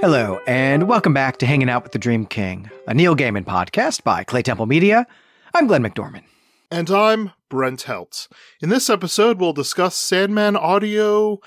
Hello, and welcome back to Hanging Out with the Dream King, a Neil Gaiman podcast by Clay Temple Media. I'm Glenn McDorman. And I'm Brent Helt. In this episode, we'll discuss Sandman audio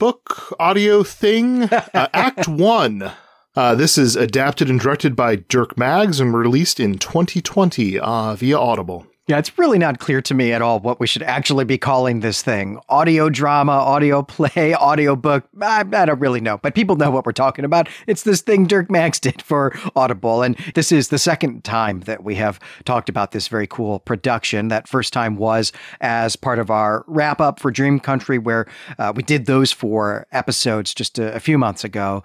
book, audio thing, uh, Act 1. Uh, this is adapted and directed by Dirk Maggs and released in 2020 uh, via Audible. Yeah, it's really not clear to me at all what we should actually be calling this thing. Audio drama, audio play, audio book. I, I, don't really know, but people know what we're talking about. It's this thing Dirk Maggs did for Audible. And this is the second time that we have talked about this very cool production. That first time was as part of our wrap up for Dream Country, where uh, we did those four episodes just a, a few months ago.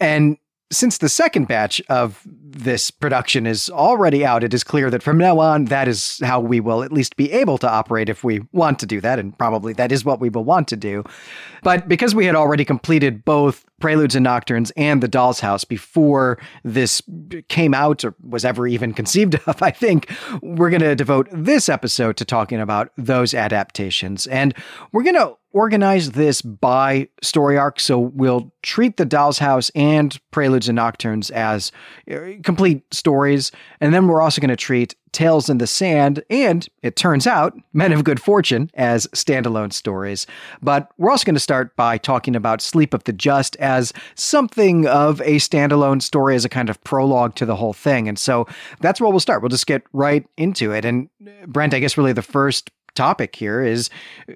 And since the second batch of this production is already out, it is clear that from now on, that is how we will at least be able to operate if we want to do that. And probably that is what we will want to do. But because we had already completed both Preludes and Nocturnes and The Doll's House before this came out or was ever even conceived of, I think we're going to devote this episode to talking about those adaptations. And we're going to organize this by story arc. So we'll treat The Doll's House and Preludes and Nocturnes as uh, complete stories. And then we're also going to treat Tales in the Sand, and it turns out, Men of Good Fortune as standalone stories. But we're also going to start by talking about Sleep of the Just as something of a standalone story, as a kind of prologue to the whole thing. And so that's where we'll start. We'll just get right into it. And Brent, I guess really the first topic here is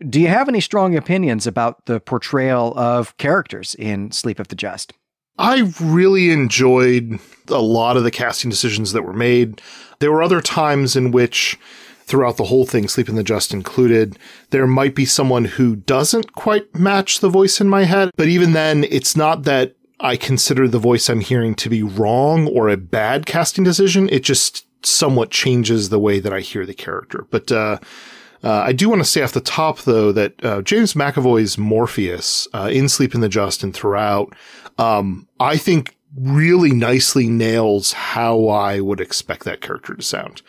do you have any strong opinions about the portrayal of characters in Sleep of the Just? I really enjoyed a lot of the casting decisions that were made. There were other times in which, throughout the whole thing, Sleep in the Just included, there might be someone who doesn't quite match the voice in my head. But even then, it's not that I consider the voice I'm hearing to be wrong or a bad casting decision. It just somewhat changes the way that I hear the character. But, uh, uh, I do want to say off the top, though, that uh, James McAvoy's Morpheus uh, in Sleep in the Just and throughout, um, I think really nicely nails how I would expect that character to sound.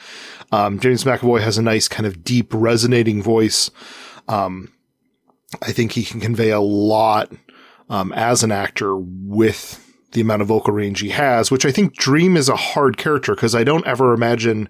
Um, James McAvoy has a nice kind of deep resonating voice. Um, I think he can convey a lot um, as an actor with the amount of vocal range he has, which I think Dream is a hard character because I don't ever imagine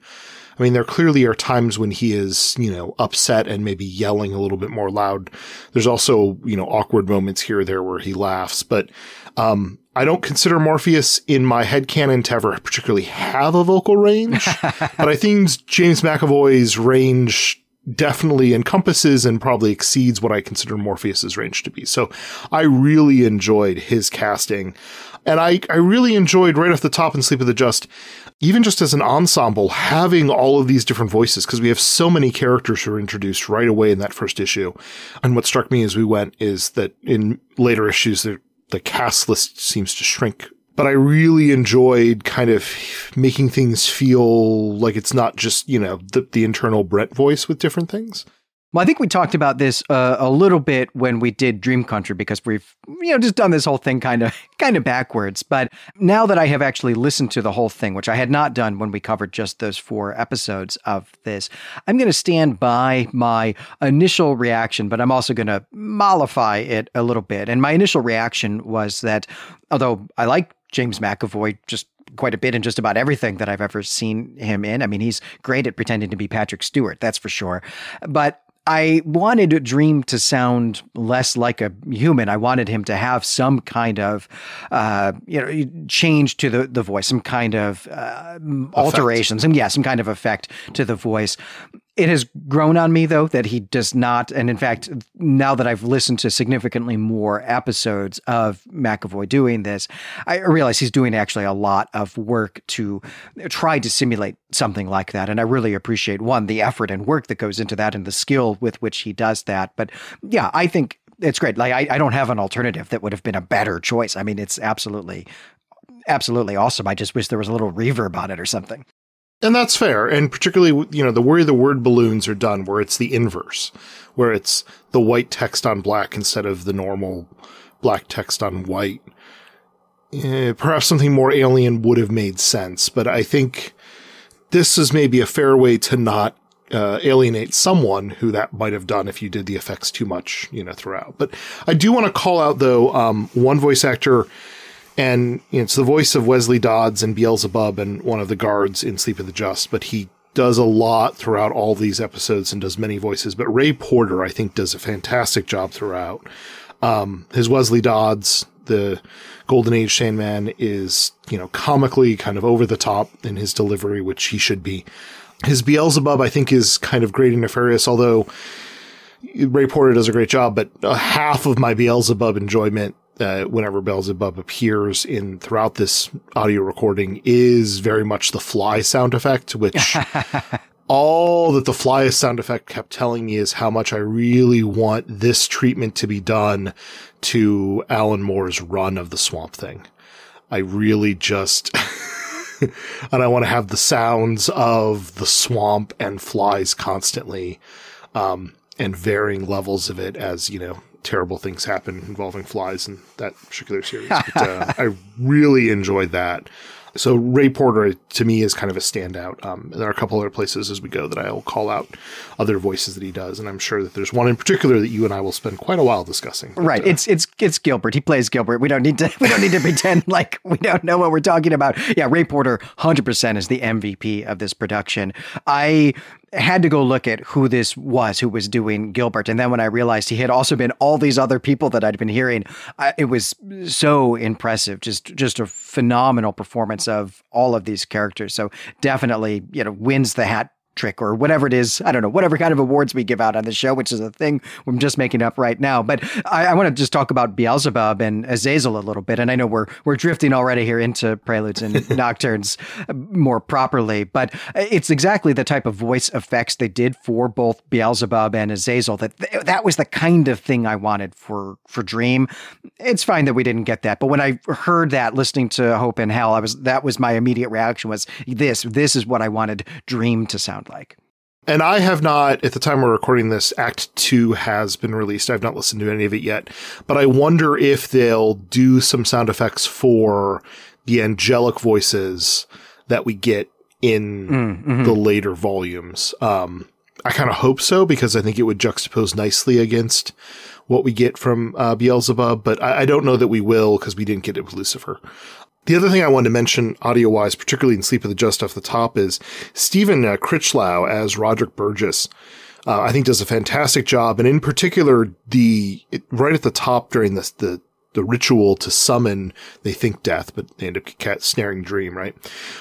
I mean, there clearly are times when he is, you know, upset and maybe yelling a little bit more loud. There's also, you know, awkward moments here or there where he laughs, but, um, I don't consider Morpheus in my head canon to ever particularly have a vocal range, but I think James McAvoy's range definitely encompasses and probably exceeds what I consider Morpheus's range to be. So I really enjoyed his casting. And I, I really enjoyed right off the top in Sleep of the Just, even just as an ensemble, having all of these different voices, because we have so many characters who are introduced right away in that first issue. And what struck me as we went is that in later issues, the, the cast list seems to shrink but I really enjoyed kind of making things feel like it's not just, you know, the, the internal Brett voice with different things. Well, I think we talked about this uh, a little bit when we did Dream Country because we've you know just done this whole thing kind of kind of backwards. But now that I have actually listened to the whole thing, which I had not done when we covered just those four episodes of this, I'm going to stand by my initial reaction, but I'm also going to mollify it a little bit. And my initial reaction was that although I like James McAvoy just quite a bit in just about everything that I've ever seen him in. I mean, he's great at pretending to be Patrick Stewart, that's for sure. But I wanted Dream to sound less like a human. I wanted him to have some kind of, uh, you know, change to the, the voice, some kind of uh, alteration, some yeah, some kind of effect to the voice. It has grown on me though that he does not, and in fact, now that I've listened to significantly more episodes of McAvoy doing this, I realize he's doing actually a lot of work to try to simulate something like that. And I really appreciate one, the effort and work that goes into that and the skill with which he does that. But yeah, I think it's great. Like I, I don't have an alternative that would have been a better choice. I mean, it's absolutely absolutely awesome. I just wish there was a little reverb on it or something. And that's fair. And particularly, you know, the way the word balloons are done, where it's the inverse, where it's the white text on black instead of the normal black text on white. Eh, perhaps something more alien would have made sense, but I think this is maybe a fair way to not uh, alienate someone who that might have done if you did the effects too much, you know, throughout. But I do want to call out though, um, one voice actor And you know, it's the voice of Wesley Dodds and Beelzebub and one of the guards in Sleep of the Just, but he does a lot throughout all these episodes and does many voices. But Ray Porter, I think, does a fantastic job throughout. Um, his Wesley Dodds, the Golden Age Sandman, is, you know, comically kind of over the top in his delivery, which he should be. His Beelzebub, I think, is kind of great and nefarious, although Ray Porter does a great job, but uh, half of my Beelzebub enjoyment uh, whenever Beelzebub appears in throughout this audio recording is very much the fly sound effect, which all that the fly sound effect kept telling me is how much I really want this treatment to be done to Alan Moore's run of the Swamp Thing. I really just, and I want to have the sounds of the swamp and flies constantly, um, and varying levels of it as, you know, terrible things happen involving flies in that particular series. but, uh, I really enjoyed that. So Ray Porter to me is kind of a standout. Um, there are a couple other places as we go that I will call out other voices that he does, and I'm sure that there's one in particular that you and I will spend quite a while discussing. But, right? Uh, it's it's it's Gilbert. He plays Gilbert. We don't need to we don't need to pretend like we don't know what we're talking about. Yeah, Ray Porter, hundred percent is the MVP of this production. I had to go look at who this was who was doing Gilbert. And then when I realized he had also been all these other people that I'd been hearing, I, it was so impressive. Just just a phenomenal performance of all of these characters. So definitely, you know, wins the hat trick or whatever it is. I don't know, whatever kind of awards we give out on the show, which is a thing I'm just making up right now. But I, I want to just talk about Beelzebub and Azazel a little bit. And I know we're we're drifting already here into preludes and nocturnes more properly, but it's exactly the type of voice effects they did for both Beelzebub and Azazel. That that was the kind of thing I wanted for for Dream. It's fine that we didn't get that, but when I heard that listening to Hope in Hell, I was that was my immediate reaction was this this is what I wanted Dream to sound sound like. And I have not, at the time we're recording this, Act Two has been released. I've not listened to any of it yet, but I wonder if they'll do some sound effects for the angelic voices that we get in mm, mm-hmm. the later volumes. Um, I kind of hope so because I think it would juxtapose nicely against what we get from uh, Beelzebub, but I, I, don't know that we will because we didn't get it with Lucifer. The other thing I wanted to mention audio wise, particularly in Sleep of the Just off the top, is Stephen uh, Critchlow as Roderick Burgess. Uh, I think does a fantastic job, and in particular, the it, right at the top during this the the ritual to summon, they think death, but they end up cat snaring dream, right?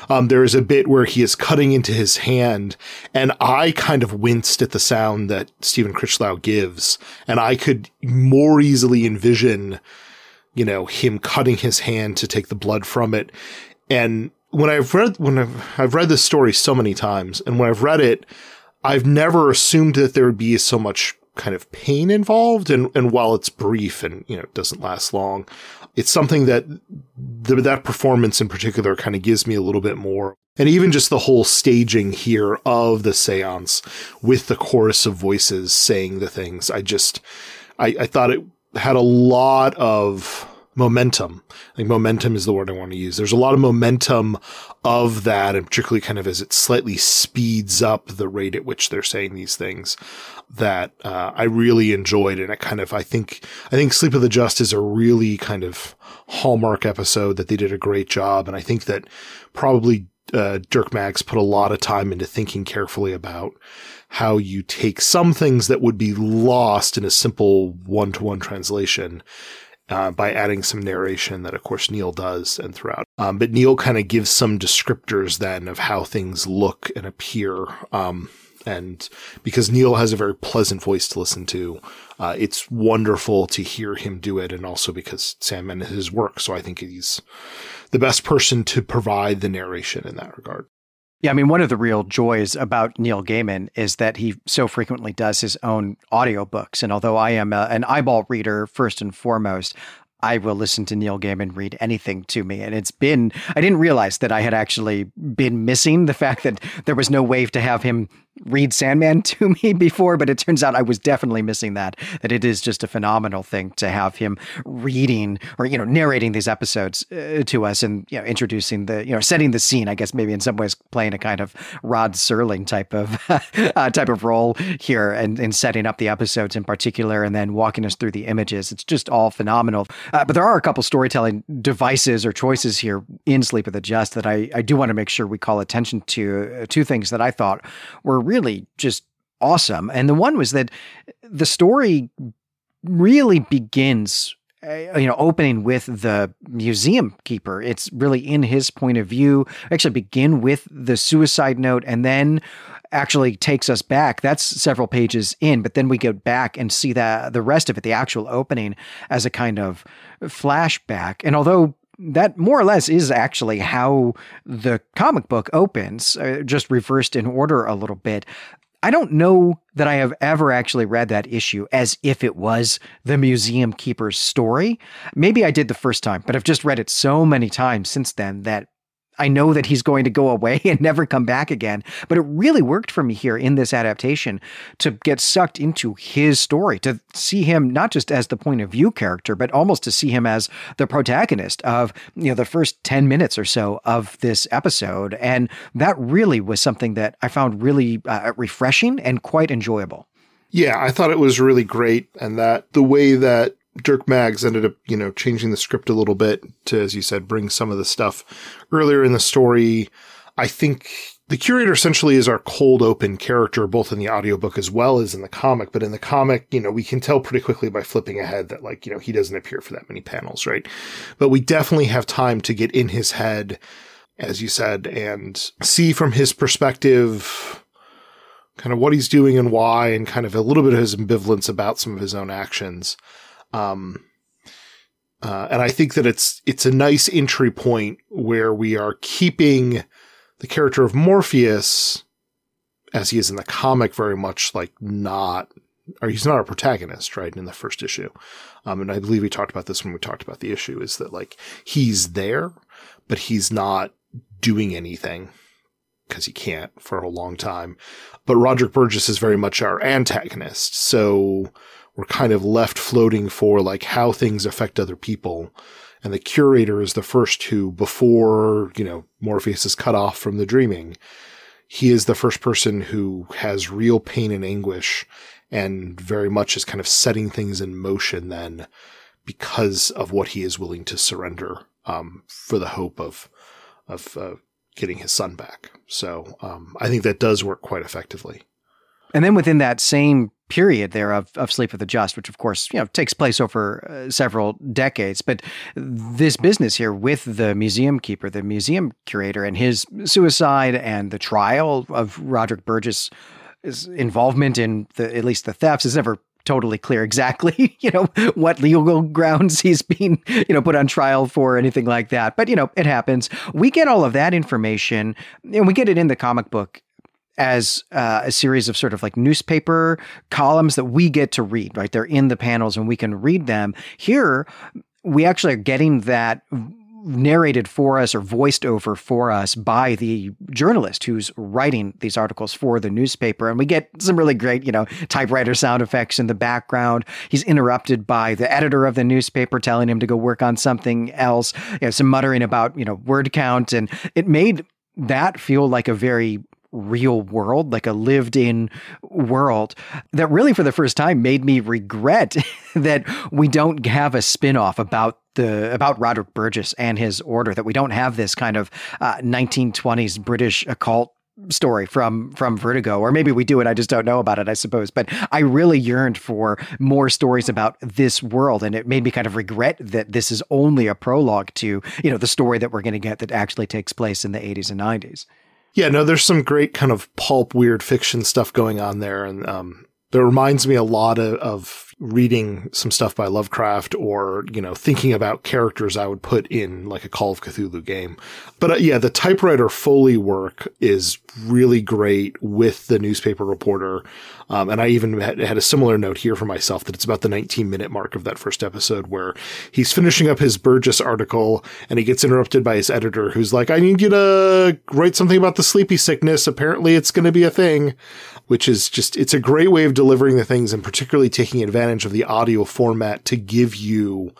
Um, there is a bit where he is cutting into his hand, and I kind of winced at the sound that Stephen Critchlow gives, and I could more easily envision you know, him cutting his hand to take the blood from it. And when I've read, when I've, I've read this story so many times, and when I've read it, I've never assumed that there would be so much kind of pain involved. And, and while it's brief and, you know, it doesn't last long, it's something that the, that performance in particular kind of gives me a little bit more. And even just the whole staging here of the seance with the chorus of voices saying the things, I just, I, I thought it had a lot of momentum. I think momentum is the word I want to use. There's a lot of momentum of that, and particularly kind of as it slightly speeds up the rate at which they're saying these things that uh, I really enjoyed. And it kind of, I think, I think Sleep of the Just is a really kind of hallmark episode that they did a great job. And I think that probably uh, Dirk Maggs put a lot of time into thinking carefully about how you take some things that would be lost in a simple one to one translation uh, by adding some narration that, of course, Neil does and throughout. Um, but Neil kind of gives some descriptors then of how things look and appear. Um, and because Neil has a very pleasant voice to listen to, uh, it's wonderful to hear him do it. And also because Sandman is his work. So I think he's the best person to provide the narration in that regard. Yeah, I mean, one of the real joys about Neil Gaiman is that he so frequently does his own audiobooks. And although I am a, an eyeball reader first and foremost, I will listen to Neil Gaiman read anything to me. And it's been, I didn't realize that I had actually been missing the fact that there was no way to have him read Sandman to me before, but it turns out I was definitely missing that. That it is just a phenomenal thing to have him reading or you know narrating these episodes uh, to us and you know introducing the you know setting the scene. I guess maybe in some ways playing a kind of Rod Serling type of uh, type of role here and in setting up the episodes in particular, and then walking us through the images. It's just all phenomenal. Uh, but there are a couple storytelling devices or choices here in Sleep of the Just that I I do want to make sure we call attention to. Uh, two things that I thought were really just awesome. And the one was that the story really begins uh, you know opening with the museum keeper. It's really in his point of view actually begin with the suicide note and then actually takes us back. That's several pages in but then we go back and see that the rest of it the actual opening as a kind of flashback. And although that more or less is actually how the comic book opens, uh, just reversed in order a little bit. I don't know that I have ever actually read that issue as if it was the museum keeper's story. Maybe I did the first time, but I've just read it so many times since then that I know that he's going to go away and never come back again. But it really worked for me here in this adaptation to get sucked into his story, to see him not just as the point of view character, but almost to see him as the protagonist of, you know, the first 10 minutes or so of this episode. And that really was something that I found really uh, refreshing and quite enjoyable. Yeah, I thought it was really great. And that the way that Dirk Maggs ended up, you know, changing the script a little bit to, as you said, bring some of the stuff earlier in the story. I think the curator essentially is our cold open character, both in the audiobook as well as in the comic. But in the comic, you know, we can tell pretty quickly by flipping ahead that, like, you know, he doesn't appear for that many panels, right? But we definitely have time to get in his head, as you said, and see from his perspective kind of what he's doing and why, and kind of a little bit of his ambivalence about some of his own actions. Um, uh, and I think that it's it's a nice entry point where we are keeping the character of Morpheus, as he is in the comic, very much like not, or he's not a protagonist, right? In the first issue, um, and I believe we talked about this when we talked about the issue, is that like he's there, but he's not doing anything because he can't for a long time. But Roderick Burgess is very much our antagonist, so we're kind of left floating for like how things affect other people. And the curator is the first who, before, you know, Morpheus is cut off from the dreaming, he is the first person who has real pain and anguish and very much is kind of setting things in motion then because of what he is willing to surrender, um, for the hope of, of, uh, getting his son back. So, um, I think that does work quite effectively. And then within that same period there of, of Sleep of the Just, which of course, you know, takes place over uh, several decades. But this business here with the museum keeper, the museum curator, and his suicide and the trial of Roderick Burgess' involvement in the, at least the thefts is never totally clear exactly, you know, what legal grounds he's being, you know, put on trial for or anything like that. But, you know, it happens. We get all of that information and we get it in the comic book as uh, a series of sort of like newspaper columns that we get to read, right? They're in the panels and we can read them. Here, we actually are getting that narrated for us or voiced over for us by the journalist who's writing these articles for the newspaper. And we get some really great, you know, typewriter sound effects in the background. He's interrupted by the editor of the newspaper telling him to go work on something else. You know, some muttering about, you know, word count. And it made that feel like a very real world, like a lived in world that really for the first time made me regret that we don't have a spin-off about the about Roderick Burgess and his order that we don't have this kind of uh, 1920s British occult story from from Vertigo or maybe we do and I just don't know about it I suppose. But I really yearned for more stories about this world and it made me kind of regret that this is only a prologue to you know the story that we're going to get that actually takes place in the 80s and 90s yeah, no, there's some great kind of pulp weird fiction stuff going on there. And, um, that reminds me a lot of, of, reading some stuff by Lovecraft or, you know, thinking about characters I would put in like a Call of Cthulhu game. But uh, yeah, the typewriter Foley work is really great with the newspaper reporter. Um, and I even had, had, a similar note here for myself that it's about the 19 minute mark of that first episode where he's finishing up his Burgess article and he gets interrupted by his editor who's like, I need you to write something about the sleepy sickness. Apparently it's going to be a thing which is just, it's a great way of delivering the things and particularly taking advantage of the audio format to give you,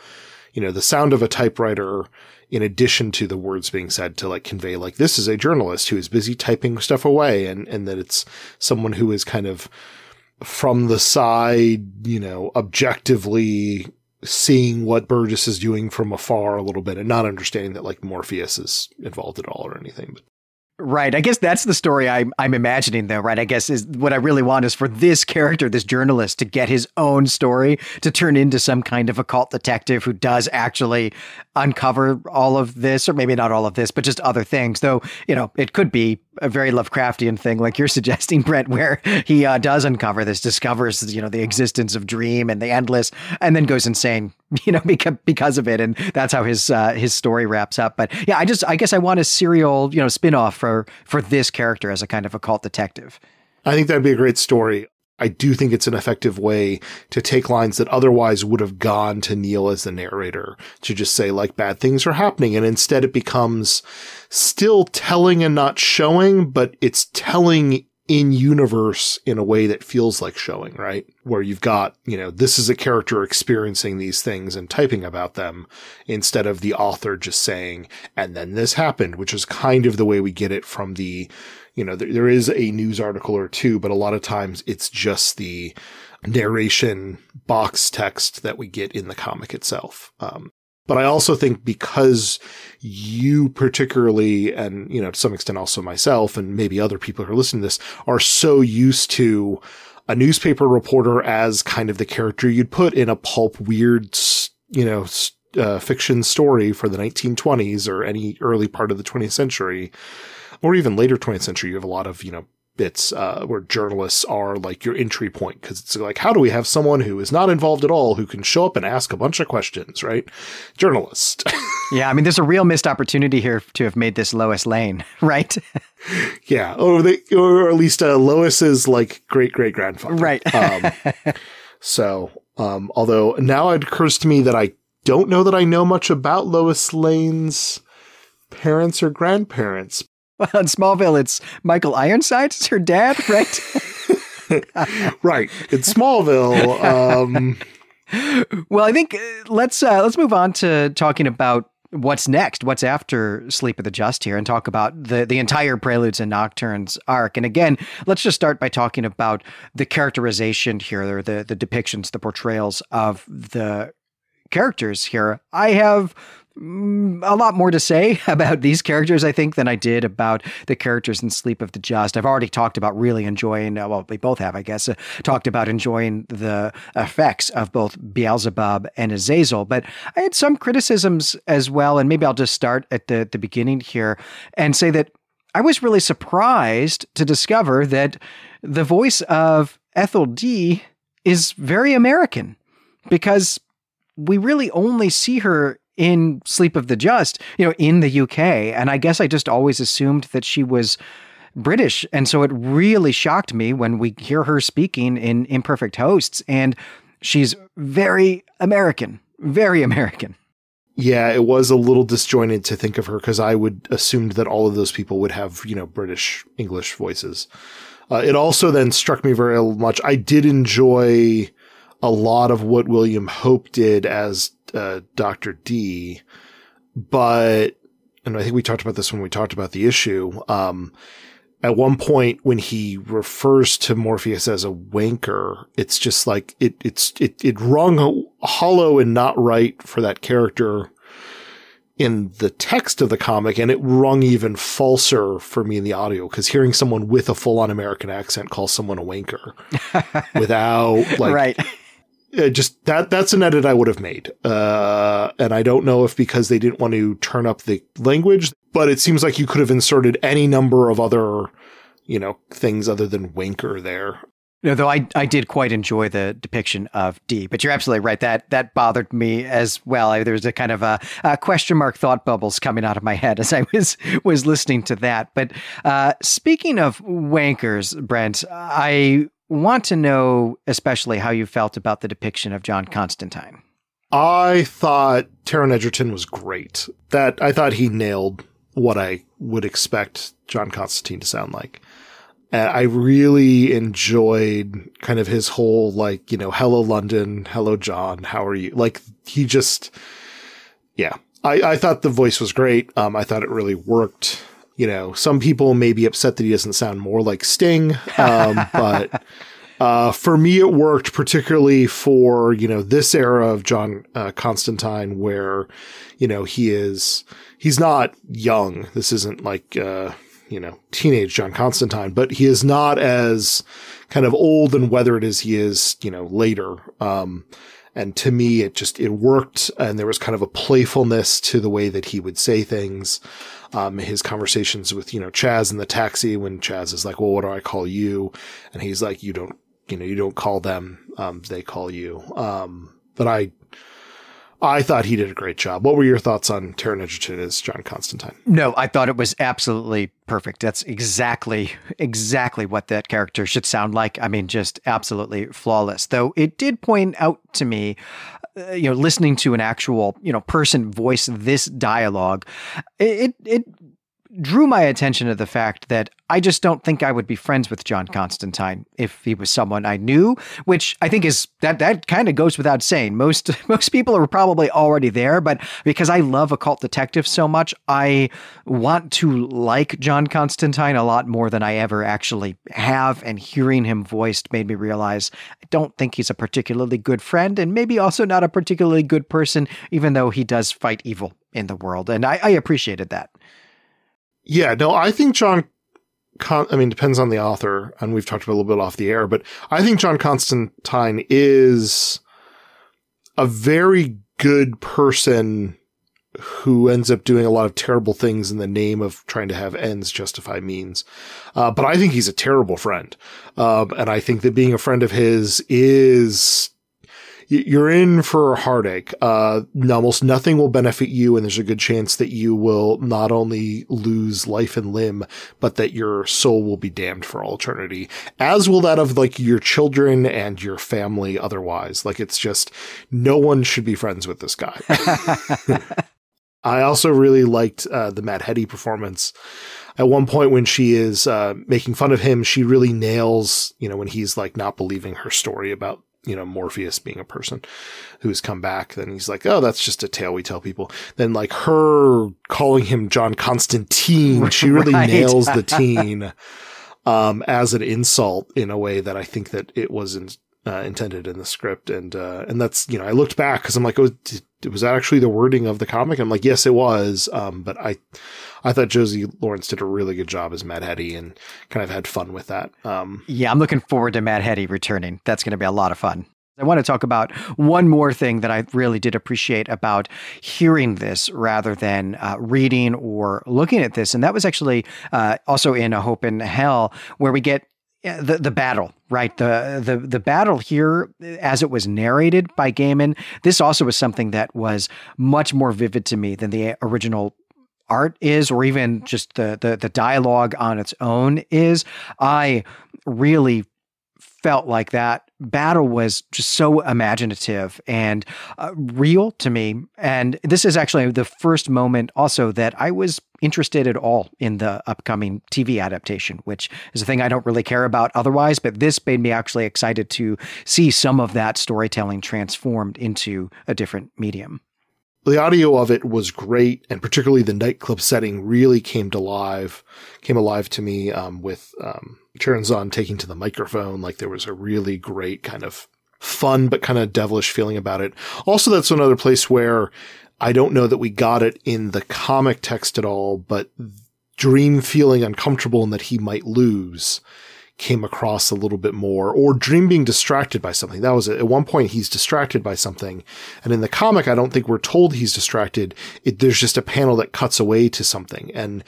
you know, the sound of a typewriter in addition to the words being said to like convey like this is a journalist who is busy typing stuff away and, and that it's someone who is kind of from the side, you know, objectively seeing what Burgess is doing from afar a little bit and not understanding that like Morpheus is involved at all or anything. But Right. I guess that's the story I'm I'm imagining though, right? I guess is what I really want is for this character, this journalist, to get his own story to turn into some kind of occult detective who does actually uncover all of this, or maybe not all of this, but just other things. Though, you know, it could be a very Lovecraftian thing, like you're suggesting, Brent, where he uh, does uncover this, discovers, you know, the existence of dream and the endless, and then goes insane, you know, because because of it, and that's how his uh, his story wraps up. But yeah, I just I guess I want a serial, you know, spin off for for this character as a kind of occult detective. I think that'd be a great story. I do think it's an effective way to take lines that otherwise would have gone to Neil as the narrator to just say like bad things are happening. And instead it becomes still telling and not showing, but it's telling in universe in a way that feels like showing, right? Where you've got, you know, this is a character experiencing these things and typing about them instead of the author just saying, and then this happened, which is kind of the way we get it from the, you know, there, there is a news article or two, but a lot of times it's just the narration box text that we get in the comic itself. Um, but I also think because you particularly, and, you know, to some extent also myself and maybe other people who are listening to this are so used to a newspaper reporter as kind of the character you'd put in a pulp weird, you know, uh, fiction story for the 1920s or any early part of the 20th century or even later 20th century, you have a lot of, you know, bits uh, where journalists are like your entry point because it's like how do we have someone who is not involved at all who can show up and ask a bunch of questions right? Journalist. Yeah i mean there's a real missed opportunity here to have made this lois lane right? Yeah or they or at least uh, lois's like great great grandfather right. Um, so um, although now it occurs to me that i don't know that i know much about lois lane's parents or grandparents well, in Smallville, it's Michael Ironside's her dad, right? right. In Smallville. Um... Well, I think uh, let's uh, let's move on to talking about what's next, what's after Sleep of the Just here, and talk about the the entire Preludes and Nocturnes arc. And again, let's just start by talking about the characterization here, or the the depictions, the portrayals of the characters here. I have a lot more to say about these characters, I think, than I did about the characters in Sleep of the Just. I've already talked about really enjoying, uh, well, we both have, I guess, uh, talked about enjoying the effects of both Beelzebub and Azazel, but I had some criticisms as well. And maybe I'll just start at the, the beginning here and say that I was really surprised to discover that the voice of Ethel Dee is very American because we really only see her in Sleep of the Just, you know, in the UK. And I guess I just always assumed that she was British. And so it really shocked me when we hear her speaking in Imperfect Hosts. And she's very American, very American. Yeah, it was a little disjointed to think of her because I would assumed that all of those people would have, you know, British English voices. Uh, it also then struck me very much. I did enjoy a lot of what William Hope did as uh, Dr. Dee, but, and I think we talked about this when we talked about the issue. Um, at one point when he refers to Morpheus as a wanker, it's just like it, it's, it, it rung hollow and not right for that character in the text of the comic. And it rung even falser for me in the audio because hearing someone with a full on American accent call someone a wanker without like, right just that that's an edit I would have made. Uh, and I don't know if because they didn't want to turn up the language, but it seems like you could have inserted any number of other, you know, things other than wanker there. No, though I, I did quite enjoy the depiction of Dee, but you're absolutely right. That that bothered me as well. I, there was a kind of a, a, question mark thought bubbles coming out of my head as I was was listening to that. But uh, speaking of wankers, Brent, I want to know especially how you felt about the depiction of John Constantine. I thought Taron Egerton was great. That I thought he nailed what I would expect John Constantine to sound like. And I really enjoyed kind of his whole, like, you know, hello, London. Hello, John. How are you? Like, he just, yeah, I, I thought the voice was great. Um, I thought it really worked. You know, some people may be upset that he doesn't sound more like Sting. Um, but, uh, for me, it worked particularly for, you know, this era of John uh, Constantine where, you know, he is, he's not young. This isn't like, uh, you know, teenage John Constantine, but he is not as kind of old and weathered as he is, you know, later. Um, and to me, it just, it worked. And there was kind of a playfulness to the way that he would say things. Um, his conversations with, you know, Chaz in the taxi when Chaz is like, well, what do I call you? And he's like, you don't, you know, you don't call them, um, they call you. Um, but I, I thought he did a great job. What were your thoughts on Taron Egerton as John Constantine? No, I thought it was absolutely perfect. That's exactly exactly what that character should sound like. I mean, just absolutely flawless. Though it did point out to me, uh, you know, listening to an actual you know person voice this dialogue, it it drew my attention to the fact that I just don't think I would be friends with John Constantine if he was someone I knew, which I think is that that kind of goes without saying. Most most people are probably already there, but because I love occult detectives so much, I want to like John Constantine a lot more than I ever actually have and hearing him voiced made me realize I don't think he's a particularly good friend and maybe also not a particularly good person even though he does fight evil in the world and I, I appreciated that. Yeah, no, I think John Con- I mean, depends on the author, and we've talked about a little bit off the air, but I think John Constantine is a very good person who ends up doing a lot of terrible things in the name of trying to have ends justify means. Uh, but I think he's a terrible friend. Um, and I think that being a friend of his is you're in for a heartache. Uh, almost nothing will benefit you, and there's a good chance that you will not only lose life and limb, but that your soul will be damned for all eternity, as will that of like your children and your family otherwise. Like it's just no one should be friends with this guy. I also really liked uh, the Mad Hetty performance. At one point, when she is uh, making fun of him, she really nails, you know, when he's like not believing her story about you know, Morpheus being a person who's come back, then he's like, oh, that's just a tale we tell people. Then like her calling him John Constantine, she really right. nails the teen, um, as an insult in a way that I think that it wasn't uh, intended in the script. And, uh, and that's, you know, I looked back cause I'm like, oh, was that actually the wording of the comic? I'm like, yes, it was. Um, but I, I thought Josie Lawrence did a really good job as Mad Hetty and kind of had fun with that. Um, yeah, I'm looking forward to Mad Hetty returning. That's going to be a lot of fun. I want to talk about one more thing that I really did appreciate about hearing this rather than uh, reading or looking at this. And that was actually uh, also in A Hope in Hell, where we get the the battle, right? The the the battle here, as it was narrated by Gaiman, this also was something that was much more vivid to me than the original art is, or even just the, the the dialogue on its own is. I really felt like that battle was just so imaginative and uh, real to me. And this is actually the first moment also that I was interested at all in the upcoming TV adaptation, which is a thing I don't really care about otherwise. But this made me actually excited to see some of that storytelling transformed into a different medium the audio of it was great, and particularly the nightclub setting really came to live, came alive to me um, with um, Choronzon taking to the microphone. Like there was a really great kind of fun but kind of devilish feeling about it. Also, that's another place where I don't know that we got it in the comic text at all, but Dream feeling uncomfortable and that he might lose came across a little bit more or dream being distracted by something. That was at one point he's distracted by something. And in the comic i don't think we're told he's distracted. It, there's just a panel that cuts away to something. And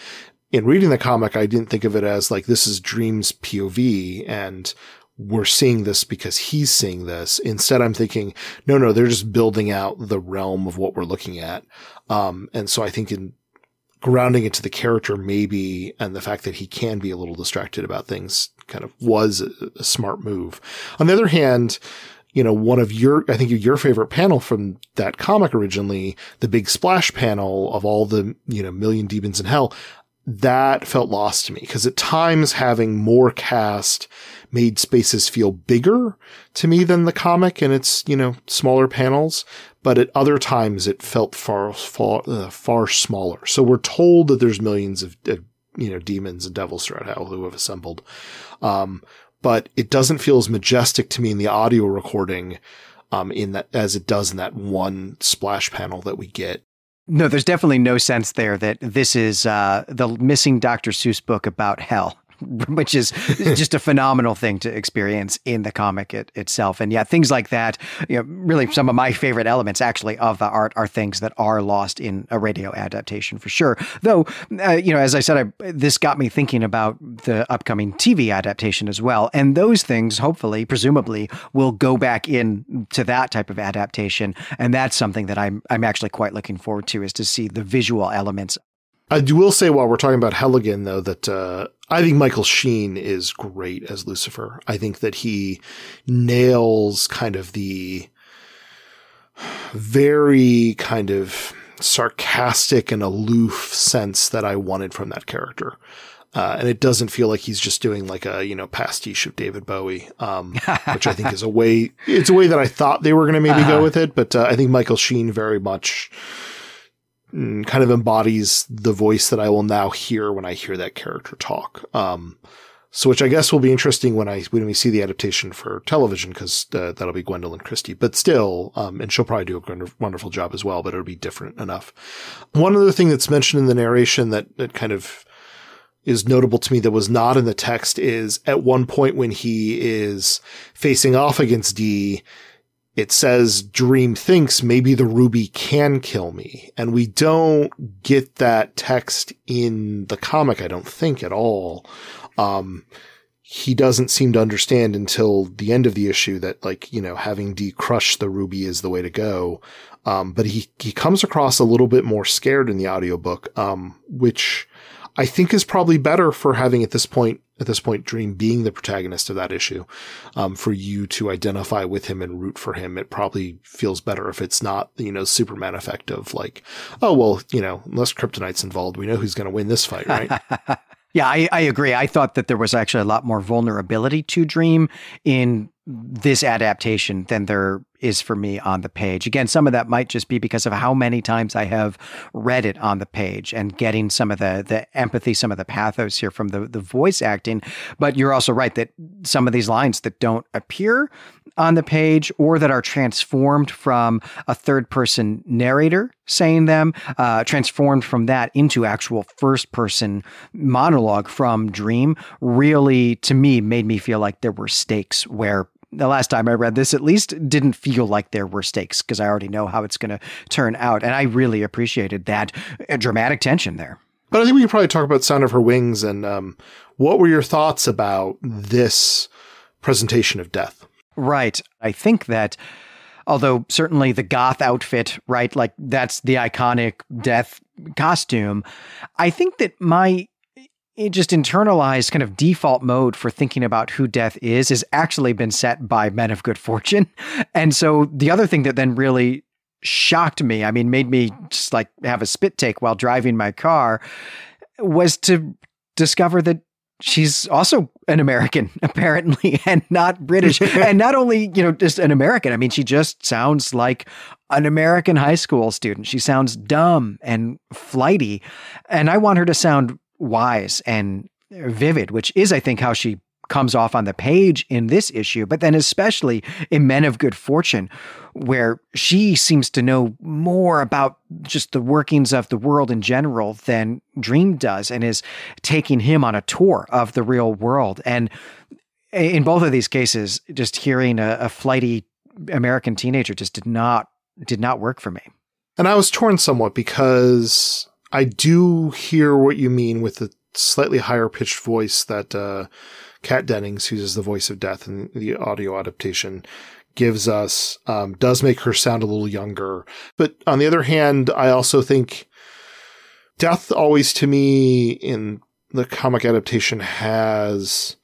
in reading the comic i didn't think of it as like this is dream's pov and we're seeing this because he's seeing this. Instead, I'm thinking, no, no, they're just building out the realm of what we're looking at. Um, and so I think in grounding it to the character maybe, and the fact that he can be a little distracted about things kind of was a, smart move. On the other hand, you know, one of your, I think your favorite panel from that comic originally, the big splash panel of all the, you know, million demons in hell, that felt lost to me because at times having more cast made spaces feel bigger to me than the comic and its, you know, smaller panels. But at other times it felt far, far, uh, far smaller. So we're told that there's millions of, uh, you know, demons and devils throughout hell who have assembled. Um, but it doesn't feel as majestic to me in the audio recording, um, in that, as it does in that one splash panel that we get. No, there's definitely no sense there that this is uh, the missing Dr. Seuss book about hell. which is just a phenomenal thing to experience in the comic it, itself. And yeah, things like that, you know, really some of my favorite elements actually of the art are things that are lost in a radio adaptation for sure. Though, uh, you know, as I said, I, this got me thinking about the upcoming TV adaptation as well. And those things, hopefully, presumably, will go back in to that type of adaptation. And that's something that I'm, I'm actually quite looking forward to is to see the visual elements I will say while we're talking about Helligan, though, that uh, I think Michael Sheen is great as Lucifer. I think that he nails kind of the very kind of sarcastic and aloof sense that I wanted from that character. Uh, and it doesn't feel like he's just doing like a, you know, pastiche of David Bowie, um, which I think is a way, it's a way that I thought they were going to maybe uh-huh. go with it. But uh, I think Michael Sheen very much kind of embodies the voice that I will now hear when I hear that character talk. Um, so which I guess will be interesting when I when we see the adaptation for television because uh, that'll be Gwendoline Christie. But still, um, and she'll probably do a wonderful job as well. But it'll be different enough. One other thing that's mentioned in the narration that that kind of is notable to me that was not in the text is at one point when he is facing off against Dee, it says Dream thinks maybe the ruby can kill me. And we don't get that text in the comic, I don't think at all. Um, he doesn't seem to understand until the end of the issue that like, you know, having Dee crush the ruby is the way to go. Um, but he, he comes across a little bit more scared in the audiobook, um, which I think is probably better for having at this point at this point, Dream being the protagonist of that issue, um, for you to identify with him and root for him, it probably feels better if it's not, you know, Superman effect of like, oh, well, you know, unless Kryptonite's involved, we know who's going to win this fight, right? yeah, I, I agree. I thought that there was actually a lot more vulnerability to Dream in this adaptation than there is for me on the page. Again, some of that might just be because of how many times I have read it on the page and getting some of the the empathy, some of the pathos here from the the voice acting. But you're also right that some of these lines that don't appear on the page or that are transformed from a third person narrator saying them, uh, transformed from that into actual first person monologue from Dream, really to me made me feel like there were stakes where the last time I read this, at least didn't feel like there were stakes because I already know how it's going to turn out. And I really appreciated that uh, dramatic tension there. But I think we could probably talk about Sound of Her Wings and um, what were your thoughts about this presentation of death? Right. I think that although certainly the goth outfit, right, like that's the iconic death costume, I think that my just internalized kind of default mode for thinking about who death is has actually been set by men of good fortune. And so the other thing that then really shocked me, I mean, made me just like have a spit take while driving my car was to discover that she's also an American, apparently, and not British. and not only, you know, just an American. I mean, she just sounds like an American high school student. She sounds dumb and flighty. And I want her to sound wise and vivid, which is, I think, how she comes off on the page in this issue, but then especially in Men of Good Fortune, where she seems to know more about just the workings of the world in general than Dream does and is taking him on a tour of the real world. And in both of these cases, just hearing a, a flighty American teenager just did not did not work for me. And I was torn somewhat because I do hear what you mean with the slightly higher pitched voice that uh, Kat Dennings, who's the voice of Death in the audio adaptation, gives us um, does make her sound a little younger. But on the other hand, I also think Death always to me in the comic adaptation has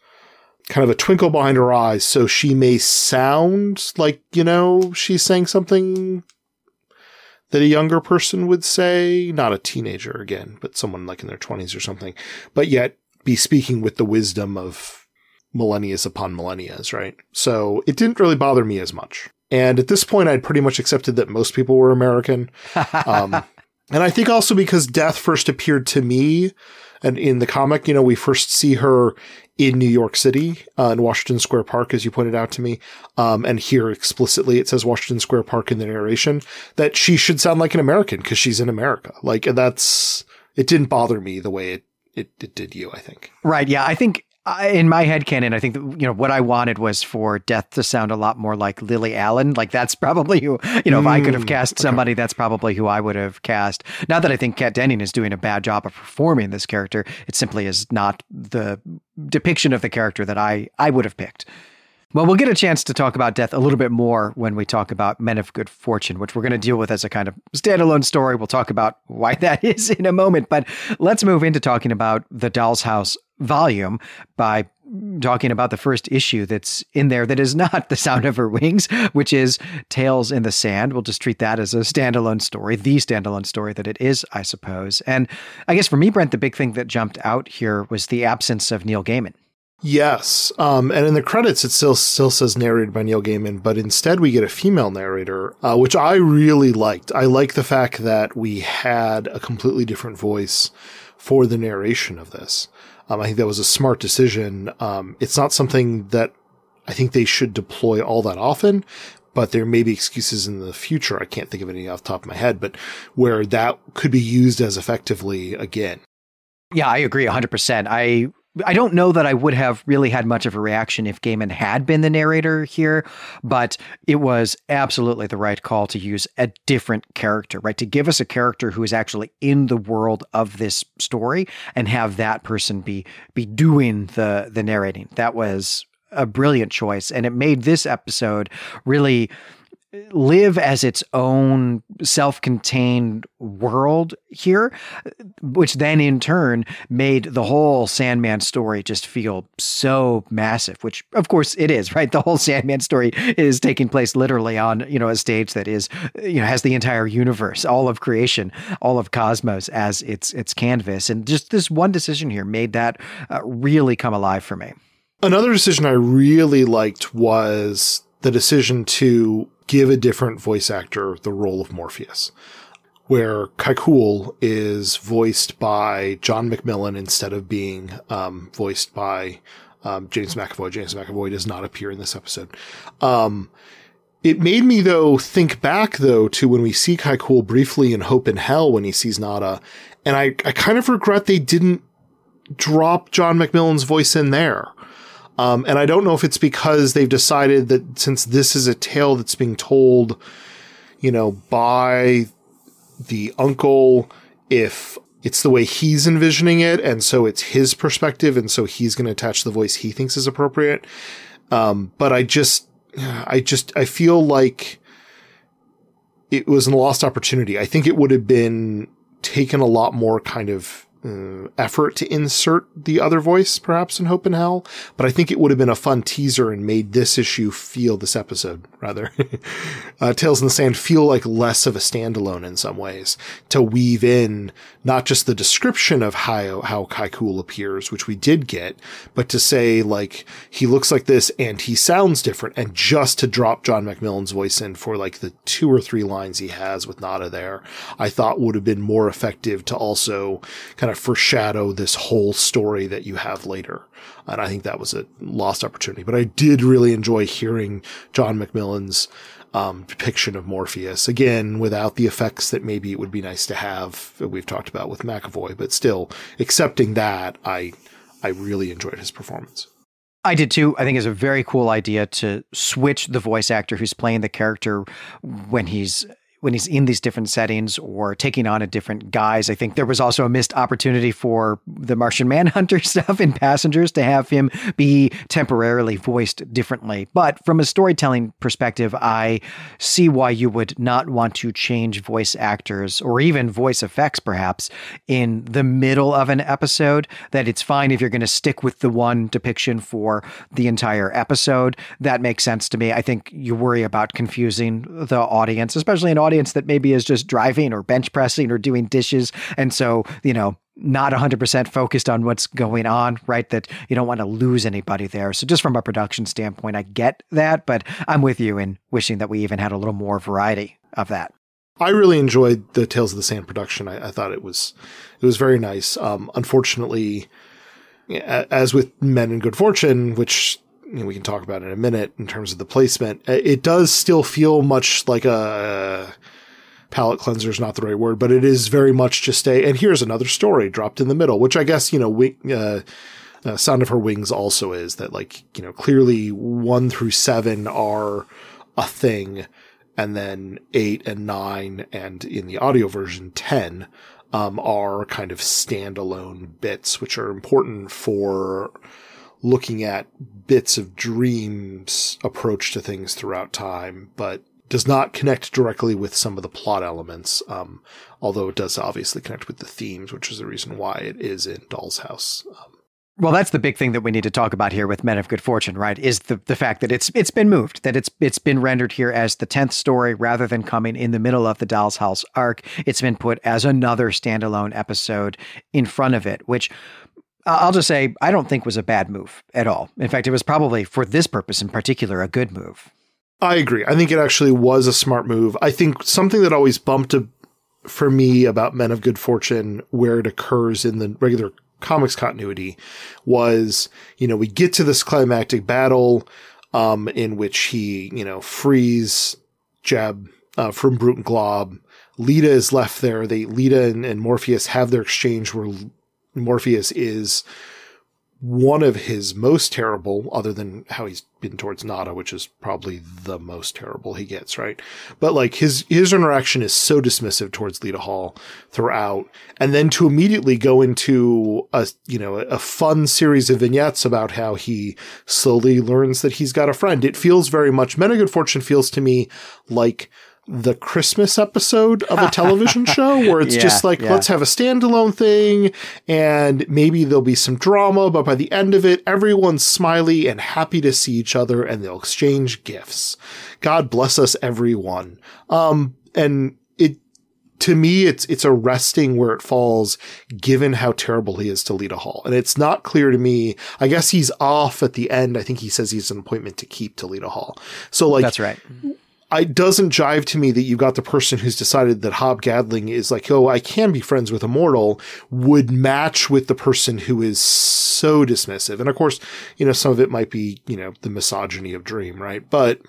kind of a twinkle behind her eyes, so she may sound like, you know, she's saying something that a younger person would say, not a teenager again, but someone like in their 20s or something, but yet be speaking with the wisdom of millennias upon millennia, right? So it didn't really bother me as much. And at this point, I'd pretty much accepted that most people were American. Um, and I think also because Death first appeared to me and in the comic, you know, we first see her in New York City, uh, in Washington Square Park, as you pointed out to me. Um, and here explicitly it says Washington Square Park in the narration that she should sound like an American because she's in America. Like that's, it didn't bother me the way it, it, it did you, I think. Right. Yeah. I think I, in my head canon, I think that, you know what I wanted was for Death to sound a lot more like Lily Allen. Like that's probably who you know. Mm, if I could have mm, cast somebody, that's probably who I would have cast. Not that I think Kat Dennings is doing a bad job of performing this character. It simply is not the depiction of the character that I I would have picked. Well, we'll get a chance to talk about death a little bit more when we talk about Men of Good Fortune, which we're going to deal with as a kind of standalone story. We'll talk about why that is in a moment. But let's move into talking about the Doll's House volume by talking about the first issue that's in there that is not The Sound of Her Wings, which is Tales in the Sand. We'll just treat that as a standalone story, the standalone story that it is, I suppose. And I guess for me, Brent, the big thing that jumped out here was the absence of Neil Gaiman. Yes, um, and in the credits it still still says narrated by Neil Gaiman, but instead we get a female narrator, uh, which I really liked. I like the fact that we had a completely different voice for the narration of this. Um, I think that was a smart decision. Um, it's not something that I think they should deploy all that often, but there may be excuses in the future. I can't think of any off the top of my head, but where that could be used as effectively again. Yeah, I agree 100%. I I don't know that I would have really had much of a reaction if Gaiman had been the narrator here, but it was absolutely the right call to use a different character, right? To give us a character who is actually in the world of this story and have that person be be doing the the narrating. That was a brilliant choice and it made this episode really live as its own self-contained world here which then in turn made the whole sandman story just feel so massive which of course it is right? The whole sandman story is taking place literally on you know a stage that is you know has the entire universe all of creation all of cosmos as its its canvas. And just this one decision here made that uh, really come alive for me. Another decision i really liked was the decision to give a different voice actor the role of Morpheus, where Kai'ckul is voiced by John McMillan instead of being um, voiced by um, James McAvoy. James McAvoy does not appear in this episode. Um, it made me though think back though to when we see Kai'ckul briefly in Hope in Hell when he sees Nada, and I, I kind of regret they didn't drop John McMillan's voice in there. Um, and I don't know if it's because they've decided that since this is a tale that's being told, you know, by the uncle, if it's the way he's envisioning it, and so it's his perspective, and so he's going to attach the voice he thinks is appropriate. Um, but I just, I just, I feel like it was a lost opportunity. I think it would have been taken a lot more kind of uh, effort to insert the other voice, perhaps in Hope in Hell, but I think it would have been a fun teaser and made this issue feel this episode rather. uh, Tales in the Sand feel like less of a standalone in some ways to weave in not just the description of how how Kai'ckul appears, which we did get, but to say like he looks like this and he sounds different, and just to drop John McMillan's voice in for like the two or three lines he has with Nada there, I thought would have been more effective to also kind kind of foreshadow this whole story that you have later. And I think that was a lost opportunity. But I did really enjoy hearing John McMillan's um, depiction of Morpheus. Again, without the effects that maybe it would be nice to have we've talked about with McAvoy, but still, accepting that, I I really enjoyed his performance. I did too. I think it's a very cool idea to switch the voice actor who's playing the character when he's when he's in these different settings or taking on a different guise. I think there was also a missed opportunity for the Martian Manhunter stuff in Passengers to have him be temporarily voiced differently. But from a storytelling perspective, I see why you would not want to change voice actors or even voice effects, perhaps, in the middle of an episode. That it's fine if you're going to stick with the one depiction for the entire episode. That makes sense to me. I think you worry about confusing the audience, especially an audience that maybe is just driving or bench pressing or doing dishes. And so, you know, not 100% focused on what's going on, right? That you don't want to lose anybody there. So, just from a production standpoint, I get that, but I'm with you in wishing that we even had a little more variety of that. I really enjoyed the Tales in the Sand production. I, I thought it was it was very nice. Um, unfortunately, as with Men of Good Fortune, which you know, we can talk about in a minute in terms of the placement, it does still feel much like a palate cleanser is not the right word, but it is very much just a, and here's another story dropped in the middle, which I guess, you know, uh, uh, Sound of Her Wings also is that like, you know, clearly one through seven are a thing and then eight and nine and in the audio version 10, um, are kind of standalone bits, which are important for looking at bits of dreams approach to things throughout time, but does not connect directly with some of the plot elements, um, although it does obviously connect with the themes, which is the reason why it is in Doll's House. Um, well, that's the big thing that we need to talk about here with Men of Good Fortune, right? Is the, the fact that it's it's been moved, that it's it's been rendered here as the tenth story rather than coming in the middle of the Doll's House arc. It's been put as another standalone episode in front of it, which I'll just say I don't think was a bad move at all. In fact, it was probably for this purpose in particular a good move. I agree. I think it actually was a smart move. I think something that always bumped a, for me about Men of Good Fortune, where it occurs in the regular comics continuity, was you know we get to this climactic battle, um, in which he you know frees Jeb uh, from Brute and Glob. Lyta is left there. They Lyta and, and Morpheus have their exchange where Morpheus is one of his most terrible, other than how he's been towards Nada, which is probably the most terrible he gets, right? But like his his interaction is so dismissive towards Lyta Hall throughout, and then to immediately go into a you know a fun series of vignettes about how he slowly learns that he's got a friend. It feels very much Men of Good Fortune feels to me like the Christmas episode of a television show where it's yeah, just like, yeah. let's have a standalone thing and maybe there'll be some drama, but by the end of it, everyone's smiley and happy to see each other and they'll exchange gifts. God bless us, everyone. Um, and it, to me, it's, it's arresting where it falls given how terrible he is to Lyta Hall. And it's not clear to me. I guess he's off at the end. I think he says he's an appointment to keep to Lyta Hall. So like, that's right it doesn't jive to me that you've got the person who's decided that Hob Gadling is like, oh, I can be friends with a mortal, would match with the person who is so dismissive. And of course, you know, some of it might be, you know, the misogyny of Dream, right? But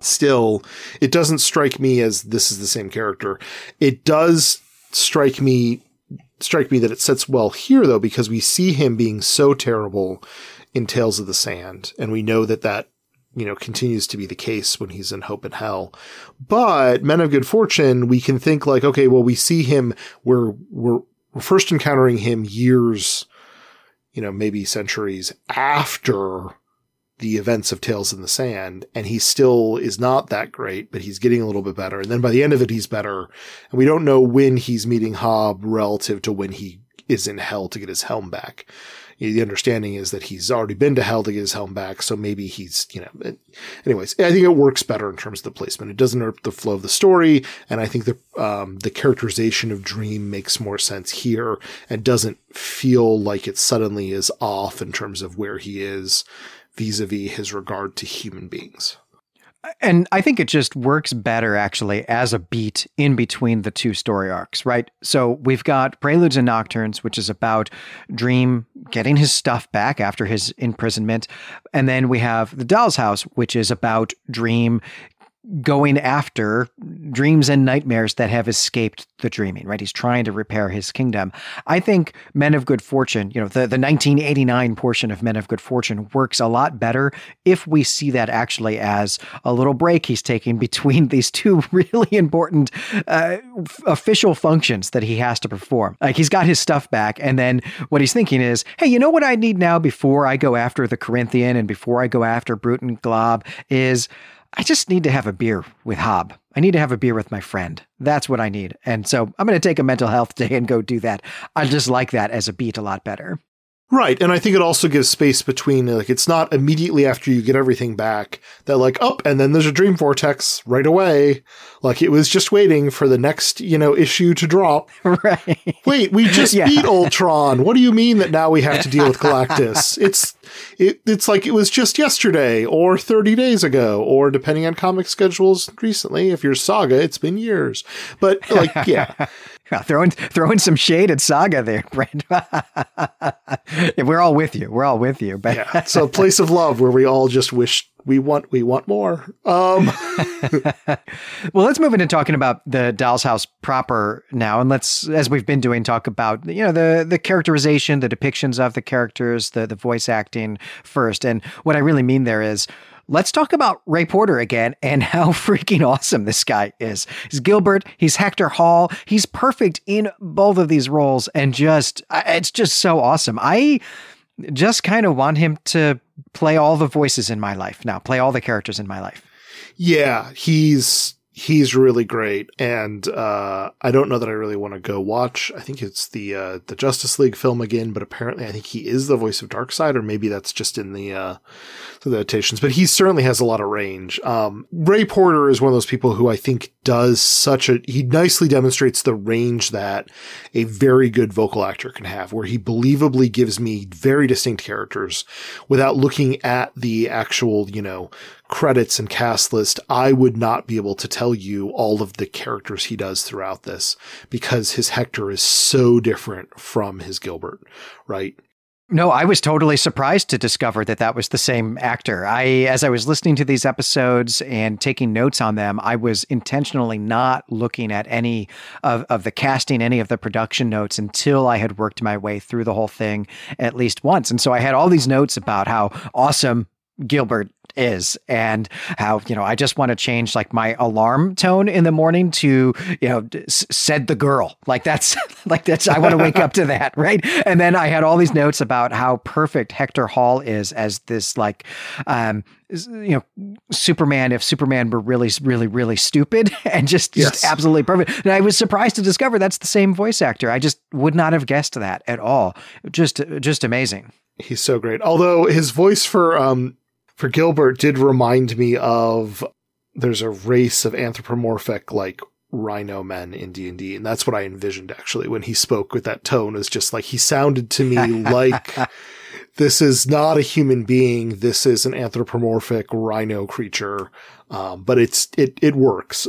still, it doesn't strike me as this is the same character. It does strike me, strike me that it sets well here though, because we see him being so terrible in Tales in the Sand. And we know that that you know, continues to be the case when he's in Hope in Hell. But Men of Good Fortune, we can think like, okay, well, we see him, we're, we're, we're first encountering him years, you know, maybe centuries after the events of Tales in the Sand, and he still is not that great, but he's getting a little bit better. And then by the end of it, he's better. And we don't know when he's meeting Hob relative to when he is in hell to get his helm back the understanding is that he's already been to hell to get his helm back. So maybe he's, you know, anyways, I think it works better in terms of the placement. It doesn't hurt the flow of the story. And I think the, um, the characterization of Dream makes more sense here and doesn't feel like it suddenly is off in terms of where he is vis-a-vis his regard to human beings. And I think it just works better actually as a beat in between the two story arcs, right? So we've got Preludes and Nocturnes, which is about Dream getting his stuff back after his imprisonment. And then we have The Doll's House, which is about Dream going after dreams and nightmares that have escaped the dreaming, right? He's trying to repair his kingdom. I think Men of Good Fortune, you know, the, the 1989 portion of Men of Good Fortune works a lot better if we see that actually as a little break he's taking between these two really important uh, f- official functions that he has to perform. Like he's got his stuff back, and then what he's thinking is, hey, you know what I need now before I go after the Corinthian and before I go after Brute and Glob is I just need to have a beer with Hob. I need to have a beer with my friend. That's what I need. And so I'm going to take a mental health day and go do that. I just like that as a beat a lot better. Right. And I think it also gives space between, like, it's not immediately after you get everything back that, like, up, oh, and then there's a dream vortex right away. Like, it was just waiting for the next, you know, issue to drop. Right. Wait, we just yeah. beat Ultron. What do you mean that now we have to deal with Galactus? it's, it, it's like it was just yesterday or 30 days ago, or depending on comic schedules recently. If you're Saga, it's been years. But, like, yeah. throwing throwing some shade at Saga there, Brent. We're all with you. We're all with you. But yeah, it's a place of love where we all just wish we want we want more. Um. well, let's move into talking about the Doll's House proper now, and let's, as we've been doing, talk about you know the the characterization, the depictions of the characters, the the voice acting first. And what I really mean there is let's talk about Ray Porter again and how freaking awesome this guy is. He's Gilbert, he's Hector Hall, he's perfect in both of these roles, and just it's just so awesome. I just kind of want him to play all the voices in my life now, play all the characters in my life. Yeah, he's he's really great and uh, i don't know that i really want to go watch i think it's the uh, the justice league film again but apparently i think he is the voice of darkseid or maybe that's just in the uh, the adaptations but he certainly has a lot of range. Um, ray porter is one of those people who i think does such a he nicely demonstrates the range that a very good vocal actor can have where he believably gives me very distinct characters without looking at the actual you know credits and cast list, I would not be able to tell you all of the characters he does throughout this because his Hector is so different from his Gilbert, right? No, I was totally surprised to discover that that was the same actor. I, as I was listening to these episodes and taking notes on them, I was intentionally not looking at any of, of the casting, any of the production notes until I had worked my way through the whole thing at least once. And so I had all these notes about how awesome Gilbert is and how you know I just want to change like my alarm tone in the morning to you know said the girl. Like that's like that's I want to wake up to that right? And then I had all these notes about how perfect Hector Hall is as this like um you know Superman if Superman were really really really stupid and just, yes. just absolutely perfect. And I was surprised to discover that's the same voice actor. I just would not have guessed that at all. Just just amazing. He's so great. Although his voice for um for Gilbert did remind me of there's a race of anthropomorphic like rhino men in D&D and that's what I envisioned actually when he spoke with that tone is just like he sounded to me like this is not a human being this is an anthropomorphic rhino creature um, but it's it it works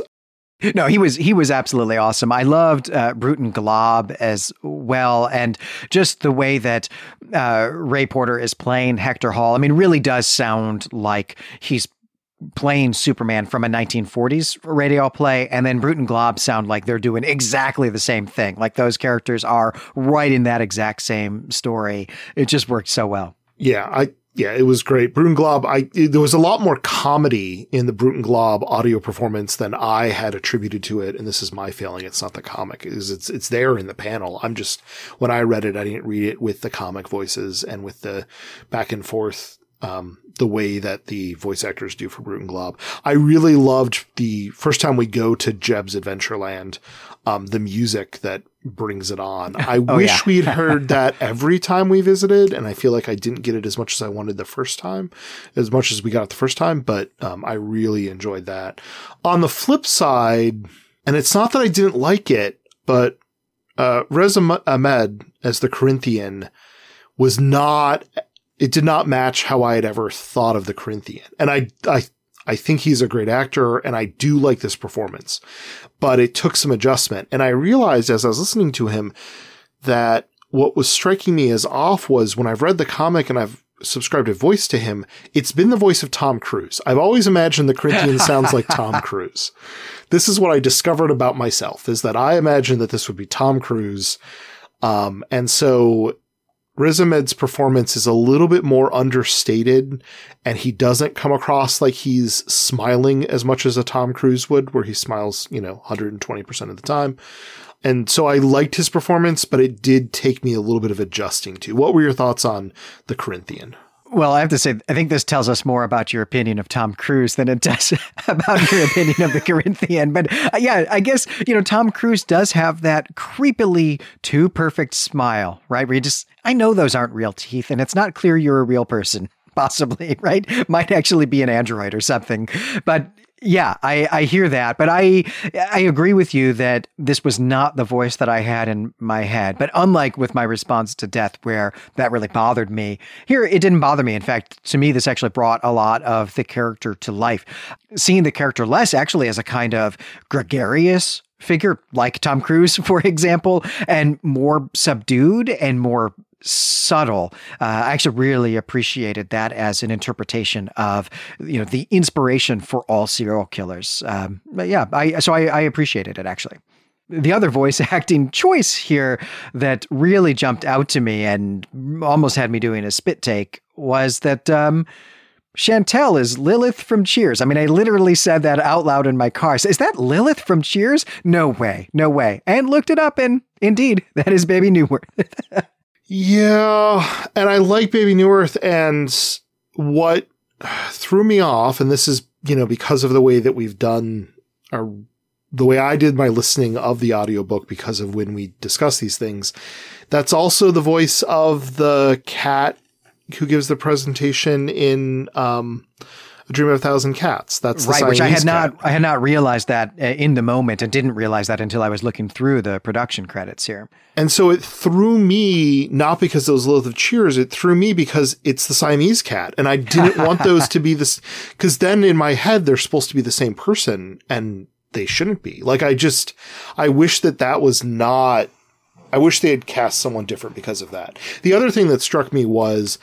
no, he was he was absolutely awesome. I loved uh, Brute and Glob as well, and just the way that uh, Ray Porter is playing Hector Hall. I mean, really does sound like he's playing Superman from a 1940s radio play, and then Brute and Glob sound like they're doing exactly the same thing. Like those characters are right in that exact same story. It just worked so well. Yeah, I yeah, it was great. Brute and Glob, I, it, there was a lot more comedy in the Brute and Glob audio performance than I had attributed to it. And this is my failing. It's not the comic is it's, it's there in the panel. I'm just, when I read it, I didn't read it with the comic voices and with the back and forth um, the way that the voice actors do for Brute and Glob. I really loved the first time we go to Jeb's Adventureland, um, the music that brings it on. I oh, wish yeah. we'd heard that every time we visited, and I feel like I didn't get it as much as I wanted the first time, as much as we got it the first time, but um, I really enjoyed that. On the flip side, and it's not that I didn't like it, but uh, Riz Ahmed as the Corinthian was not it did not match how I had ever thought of the Corinthian. And I, I, I think he's a great actor and I do like this performance, but it took some adjustment. And I realized as I was listening to him that what was striking me as off was when I've read the comic and I've, subscribed a voice to him, it's been the voice of Tom Cruise. I've always imagined the Corinthian sounds like Tom Cruise. This is what I discovered about myself is that I imagined that this would be Tom Cruise. Um, and so Riz Ahmed's performance is a little bit more understated and he doesn't come across like he's smiling as much as a Tom Cruise would, where he smiles, you know, 120% of the time. And so I liked his performance, but it did take me a little bit of adjusting to. What were your thoughts on the Corinthian? Well, I have to say, I think this tells us more about your opinion of Tom Cruise than it does about your opinion of the Corinthian. But uh, yeah, I guess, you know, Tom Cruise does have that creepily too perfect smile, right? Where you just, I know those aren't real teeth and it's not clear you're a real person possibly, right? Might actually be an android or something. But yeah, I, I hear that, but I I agree with you that this was not the voice that I had in my head. But unlike with my response to death, where that really bothered me, here it didn't bother me. In fact, to me, this actually brought a lot of the character to life. Seeing the character less actually as a kind of gregarious figure like Tom Cruise, for example, and more subdued and more subtle. Uh, I actually really appreciated that as an interpretation of you know the inspiration for all serial killers. Um, but yeah, I so I, I appreciated it actually. The other voice acting choice here that really jumped out to me and almost had me doing a spit take was that um, Chantal is Lilith from Cheers. I mean, I literally said that out loud in my car. Is that Lilith from Cheers? No way, no way. And looked it up, and indeed, that is Bebe Neuwirth. Yeah, and I like Bebe Neuwirth, and what threw me off, and this is you know because of the way that we've done our the way I did my listening of the audiobook because of when we discuss these things. That's also the voice of the cat who gives the presentation in um, a Dream of a Thousand Cats. That's right, which I had not I had not realized that uh, in the moment, and didn't realize that until I was looking through the production credits here. And so it threw me not because it was Lilith of Cheers, it threw me because it's the Siamese cat, and I didn't want those to be this because then in my head they're supposed to be the same person, and they shouldn't be. Like I just I wish that that was not. I wish they had cast someone different because of that. The other thing that struck me was,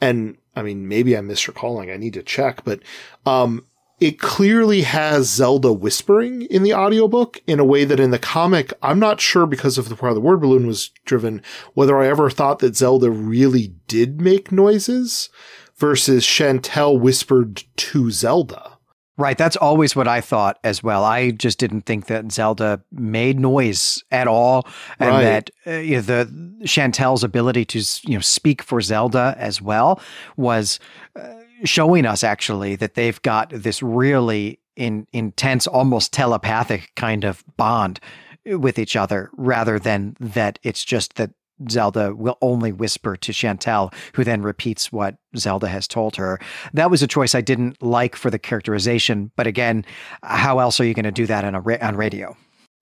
and I mean, maybe I'm misrecalling. I need to check, but, um, it clearly has Zelda whispering in the audiobook in a way that in the comic, I'm not sure because of the, how the word balloon was driven, whether I ever thought that Zelda really did make noises versus Chantal whispered to Zelda. Right. That's always what I thought as well. I just didn't think that Zelda made noise at all, and right. that uh, you know, the Chantal's ability to you know speak for Zelda as well was uh, showing us actually that they've got this really in, intense, almost telepathic kind of bond with each other, rather than that it's just that Zelda will only whisper to Chantal, who then repeats what Zelda has told her. That was a choice I didn't like for the characterization, but again, how else are you going to do that on a ra- on radio?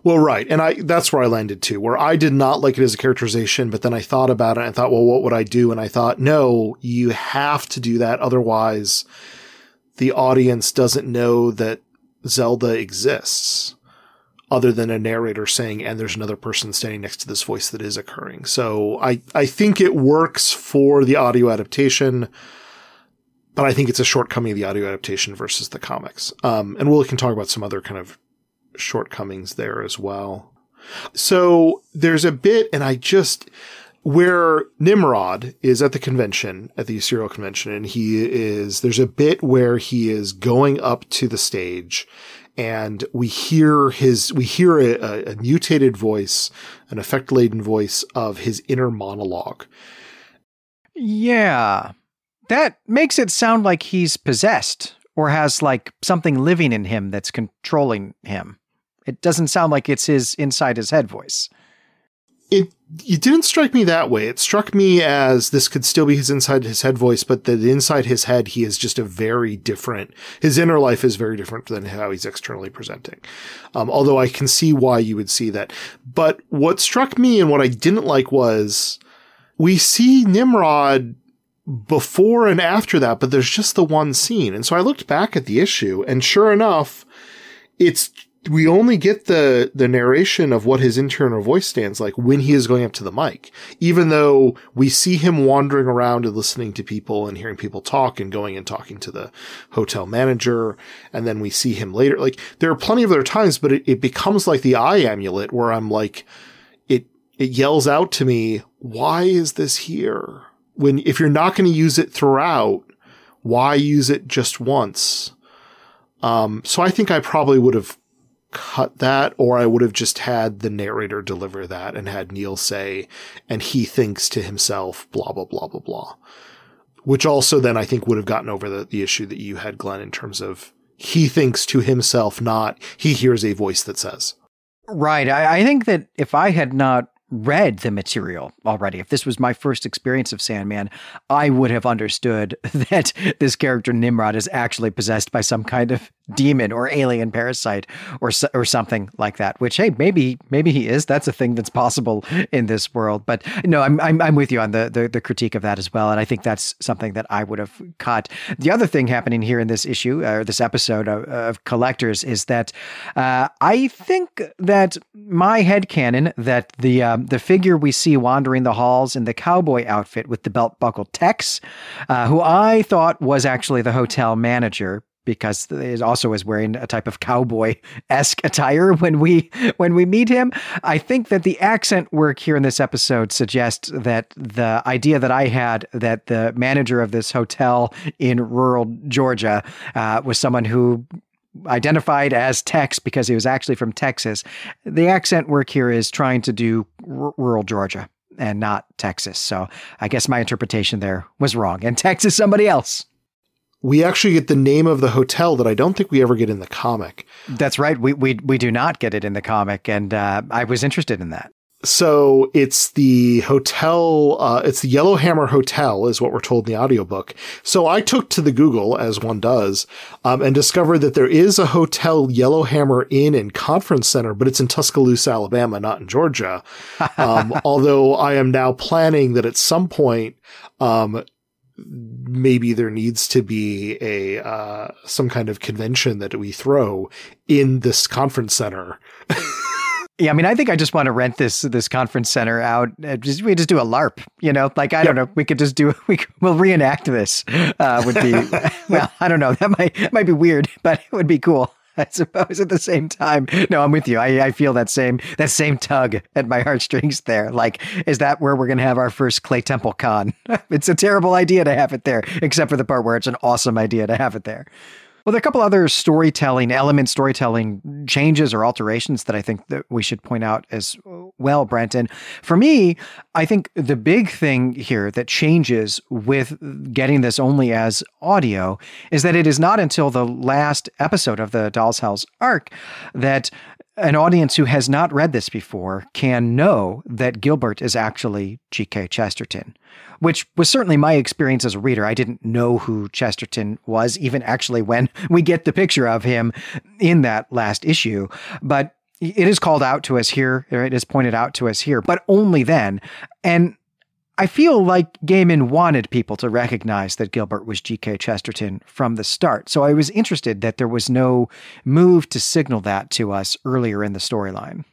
Well, right, and I that's where I landed too, where I did not like it as a characterization, but then I thought about it and I thought, well, what would I do? And I thought, no, you have to do that, otherwise, the audience doesn't know that Zelda exists other than a narrator saying, and there's another person standing next to this voice that is occurring. So I, I think it works for the audio adaptation, but I think it's a shortcoming of the audio adaptation versus the comics. Um, and we can talk about some other kind of shortcomings there as well. So there's a bit, and I just, where Nimrod is at the convention, at the serial convention, and he is, there's a bit where he is going up to the stage and we hear his we hear a, a mutated voice, an effect laden voice of his inner monologue. Yeah, that makes it sound like he's possessed or has like something living in him that's controlling him. It doesn't sound like it's his inside his head voice it it didn't strike me that way. It struck me as this could still be his inside his head voice, but that inside his head he is just a very different. His inner life is very different than how he's externally presenting. Um, although I can see why you would see that. But what struck me and what I didn't like was we see Nimrod before and after that, but there's just the one scene. And so I looked back at the issue, and sure enough, it's we only get the the narration of what his internal voice stands like when he is going up to the mic. Even though we see him wandering around and listening to people and hearing people talk and going and talking to the hotel manager and then we see him later like there are plenty of other times but it, it becomes like the eye amulet where i'm like it it yells out to me why is this here? When if you're not going to use it throughout why use it just once? Um, so I think I probably would have cut that, or I would have just had the narrator deliver that and had Neil say, and he thinks to himself, blah, blah, blah, blah, blah. Which also then I think would have gotten over the, the issue that you had, Glenn, in terms of he thinks to himself, not he hears a voice that says. Right. I, I think that if I had not read the material already, if this was my first experience of Sandman, I would have understood that this character Nimrod is actually possessed by some kind of demon or alien parasite or or something like that. Which hey, maybe maybe he is. That's a thing that's possible in this world. But no, I'm I'm, I'm with you on the, the the critique of that as well, and I think that's something that I would have caught. The other thing happening here in this issue or this episode of, of Collectors is that uh, I think that my head canon that the um, the figure we see wandering the halls in the cowboy outfit with the belt buckle Tex, uh, who I thought was actually the hotel manager, because he also is wearing a type of cowboy esque attire when we when we meet him. I think that the accent work here in this episode suggests that the idea that I had that the manager of this hotel in rural Georgia uh, was someone who identified as Tex because he was actually from Texas. The accent work here is trying to do r- rural Georgia and not Texas. So I guess my interpretation there was wrong. And Texas somebody else we actually get the name of the hotel that I don't think we ever get in the comic. That's right. We we we do not get it in the comic, and uh, I was interested in that. So it's the hotel, uh, it's the Yellowhammer Hotel, is what we're told in the audiobook. So I took to the Google, as one does, um, and discovered that there is a hotel Yellowhammer Inn and Conference Center, but it's in Tuscaloosa, Alabama, not in Georgia. Um, although I am now planning that at some point, um, maybe there needs to be a uh, some kind of convention that we throw in this conference center. yeah, I mean, I think I just want to rent this this conference center out. Just we just do a LARP, you know. Like I yep. don't know, we could just do we we'll reenact this. Uh, would be well, I don't know. That might might be weird, but it would be cool. I suppose at the same time. No, I'm with you. I, I feel that same that same tug at my heartstrings there. Like, is that where we're gonna have our first Clay Temple con? it's a terrible idea to have it there, except for the part where it's an awesome idea to have it there. Well, there are a couple other storytelling element, storytelling changes or alterations that I think that we should point out as well, Brenton. For me, I think the big thing here that changes with getting this only as audio is that it is not until the last episode of the Doll's House arc that an audience who has not read this before can know that Gilbert is actually G.K. Chesterton, which was certainly my experience as a reader. I didn't know who Chesterton was, even actually when we get the picture of him in that last issue. But it is called out to us here, it is pointed out to us here, but only then. And I feel like Gaiman wanted people to recognize that Gilbert was G.K. Chesterton from the start. So I was interested that there was no move to signal that to us earlier in the storyline.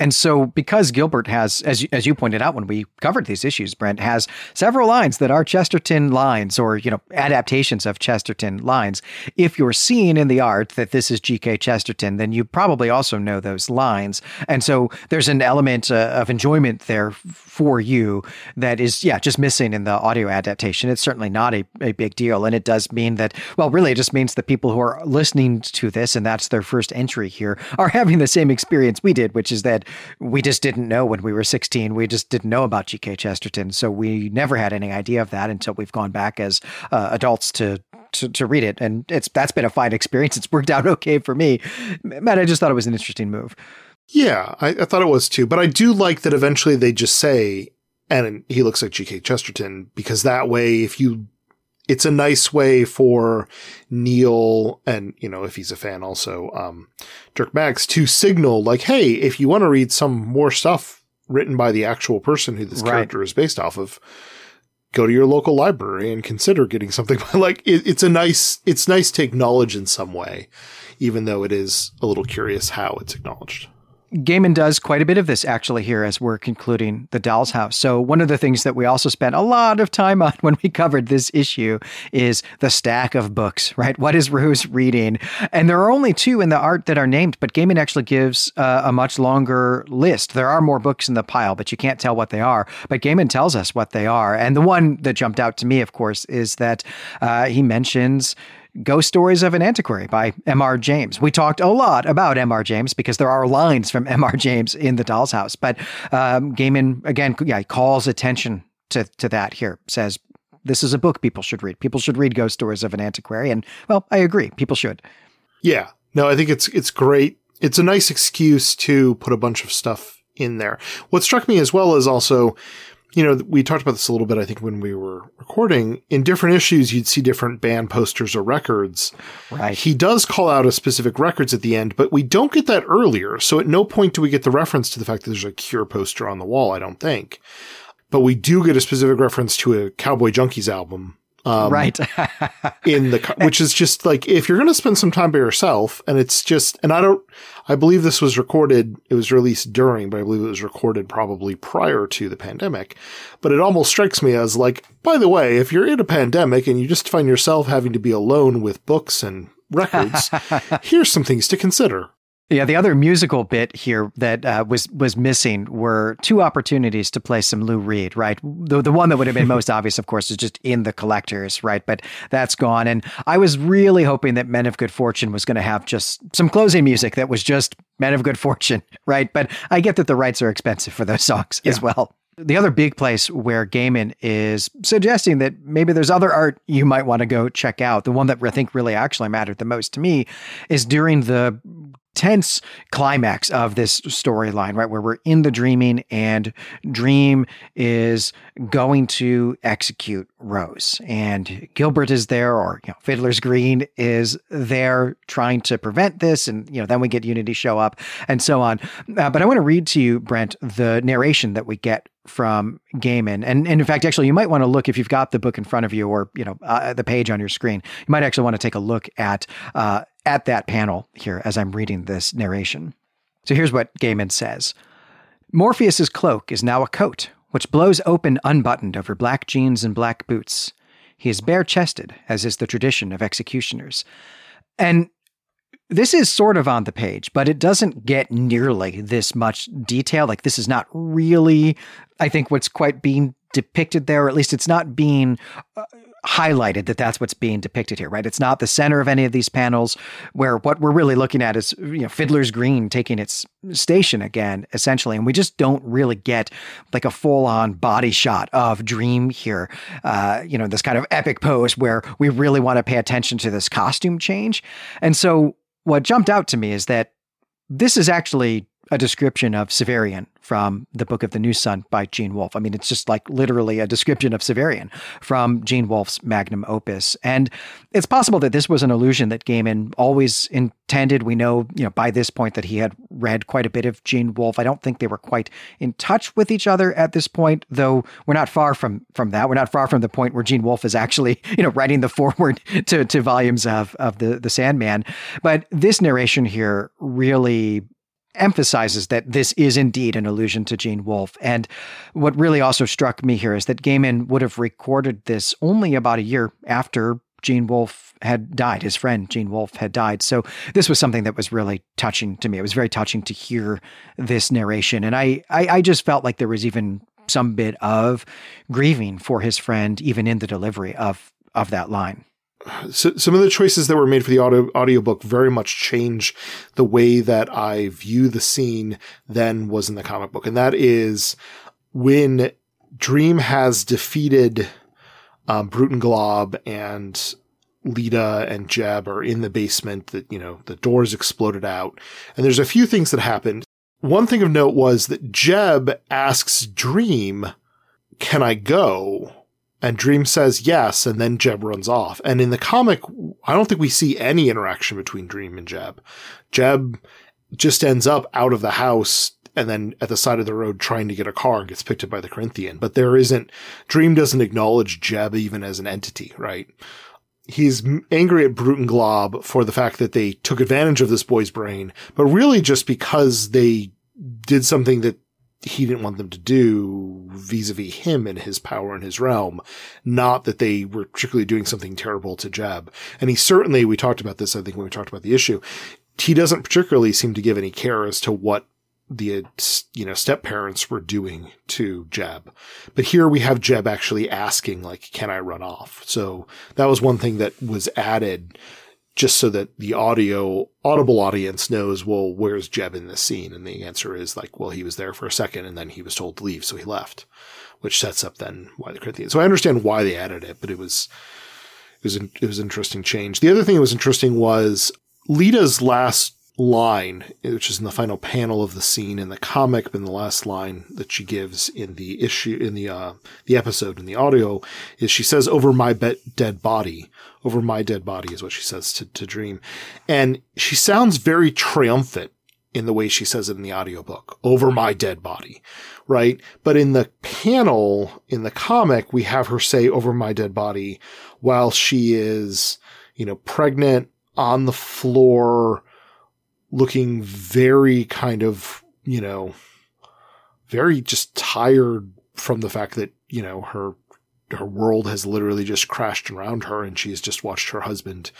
And so, because Gilbert has, as you, as you pointed out when we covered these issues, Brent has several lines that are Chesterton lines or you know adaptations of Chesterton lines. If you're seeing in the art that this is G.K. Chesterton, then you probably also know those lines. And so, there's an element uh, of enjoyment there for you that is, yeah, just missing in the audio adaptation. It's certainly not a, a big deal, and it does mean that, well, really, it just means that people who are listening to this and that's their first entry here are having the same experience we did, which is that we just didn't know when we were 16. We just didn't know about G.K. Chesterton. So we never had any idea of that until we've gone back as uh, adults to, to, to read it. And it's that's been a fine experience. It's worked out okay for me. Matt, I just thought it was an interesting move. Yeah, I, I thought it was too. But I do like that eventually they just say, and he looks like G.K. Chesterton, because that way, if you it's a nice way for Neil and, you know, if he's a fan also, um, Dirk Maggs to signal like, Hey, if you want to read some more stuff written by the actual person who this right. character is based off of, go to your local library and consider getting something like it, it's a nice, it's nice to acknowledge in some way, even though it is a little curious how it's acknowledged. Gaiman does quite a bit of this actually here as we're concluding The Doll's House. So, one of the things that we also spent a lot of time on when we covered this issue is the stack of books, right? What is Rose reading? And there are only two in the art that are named, but Gaiman actually gives uh, a much longer list. There are more books in the pile, but you can't tell what they are. But Gaiman tells us what they are. And the one that jumped out to me, of course, is that uh, he mentions Ghost Stories of an Antiquary by M.R. James. We talked a lot about M.R. James because there are lines from M.R. James in The Doll's House, but um, Gaiman, again, yeah, calls attention to, to that here, says, this is a book people should read. People should read Ghost Stories of an Antiquary. And, well, I agree. People should. Yeah. No, I think it's it's great. It's a nice excuse to put a bunch of stuff in there. What struck me as well is also you know, we talked about this a little bit, I think, when we were recording. In different issues, you'd see different band posters or records. Right. He does call out a specific records at the end, but we don't get that earlier. So at no point do we get the reference to the fact that there's a Cure poster on the wall, I don't think. But we do get a specific reference to a Cowboy Junkies album um, right. in the, car, which is just like, if you're going to spend some time by yourself and it's just, and I don't, I believe this was recorded, it was released during, but I believe it was recorded probably prior to the pandemic. But it almost strikes me as like, by the way, if you're in a pandemic and you just find yourself having to be alone with books and records, here's some things to consider. Yeah, the other musical bit here that uh, was was missing were two opportunities to play some Lou Reed, right? The the one that would have been most obvious, of course, is just in the collectors, right? But that's gone. And I was really hoping that Men of Good Fortune was going to have just some closing music that was just Men of Good Fortune, right? But I get that the rights are expensive for those songs yeah. as well. The other big place where Gaiman is suggesting that maybe there's other art you might want to go check out, the one that I think really actually mattered the most to me is during the tense climax of this storyline, right? Where we're in the dreaming and Dream is going to execute Rose. And Gilbert is there, or you know, Fiddler's Green is there trying to prevent this. And you know, then we get Unity show up and so on. Uh, but I want to read to you, Brent, the narration that we get from Gaiman. And, and in fact, actually, you might want to look if you've got the book in front of you or you know uh, the page on your screen. You might actually want to take a look at uh, at that panel here as I'm reading this narration. So here's what Gaiman says Morpheus's cloak is now a coat, which blows open unbuttoned over black jeans and black boots. He is bare chested, as is the tradition of executioners. And this is sort of on the page, but it doesn't get nearly this much detail. Like, this is not really, I think, what's quite being depicted there, or at least it's not being uh, highlighted that that's what's being depicted here, right? It's not the center of any of these panels where what we're really looking at is, you know, Fiddler's Green taking its station again, essentially. And we just don't really get like a full on body shot of Dream here, uh, you know, this kind of epic pose where we really want to pay attention to this costume change. And so what jumped out to me is that this is actually a description of Severian from the Book of the New Sun by Gene Wolfe. I mean, it's just like literally a description of Severian from Gene Wolfe's magnum opus. And it's possible that this was an illusion that Gaiman always intended. We know, you know, by this point that he had read quite a bit of Gene Wolfe. I don't think they were quite in touch with each other at this point, though we're not far from from that. We're not far from the point where Gene Wolfe is actually, you know, writing the foreword to to volumes of of the the Sandman. But this narration here really emphasizes that this is indeed an allusion to Gene Wolfe. And what really also struck me here is that Gaiman would have recorded this only about a year after Gene Wolfe had died. His friend Gene Wolfe had died. So this was something that was really touching to me. It was very touching to hear this narration. And I, I, I just felt like there was even some bit of grieving for his friend, even in the delivery of of that line so, some of the choices that were made for the audio audiobook very much change the way that I view the scene than was in the comic book. And that is when Dream has defeated um, Brute and Glob and Leda and Jeb are in the basement that, you know, the doors exploded out. And there's a few things that happened. One thing of note was that Jeb asks Dream, can I go? And Dream says yes, and then Jeb runs off. And in the comic, I don't think we see any interaction between Dream and Jeb. Jeb just ends up out of the house and then at the side of the road trying to get a car and gets picked up by the Corinthian. But there isn't, Dream doesn't acknowledge Jeb even as an entity, right? he's angry at Brute and Glob for the fact that they took advantage of this boy's brain, but really just because they did something that he didn't want them to do vis-a-vis him and his power and his realm. Not that they were particularly doing something terrible to Jeb. And he certainly, we talked about this, I think, when we talked about the issue. He doesn't particularly seem to give any care as to what the, you know, step parents were doing to Jeb. But here we have Jeb actually asking, like, can I run off? So that was one thing that was added just so that the audio audible audience knows, well, where's Jeb in this scene? And the answer is like, well, he was there for a second and then he was told to leave, so he left, which sets up then why the Corinthians. So I understand why they added it, but it was it was it was interesting change. The other thing that was interesting was Lyta's last line, which is in the final panel of the scene in the comic, but the last line that she gives in the issue, in the, uh, the episode in the audio is she says, over my be- dead body, over my dead body is what she says to, to Dream. And she sounds very triumphant in the way she says it in the audiobook, over my dead body, right? But in the panel in the comic, we have her say over my dead body while she is, you know, pregnant on the floor, looking very kind of, you know, very just tired from the fact that, you know, her, her world has literally just crashed around her and she's just watched her husband,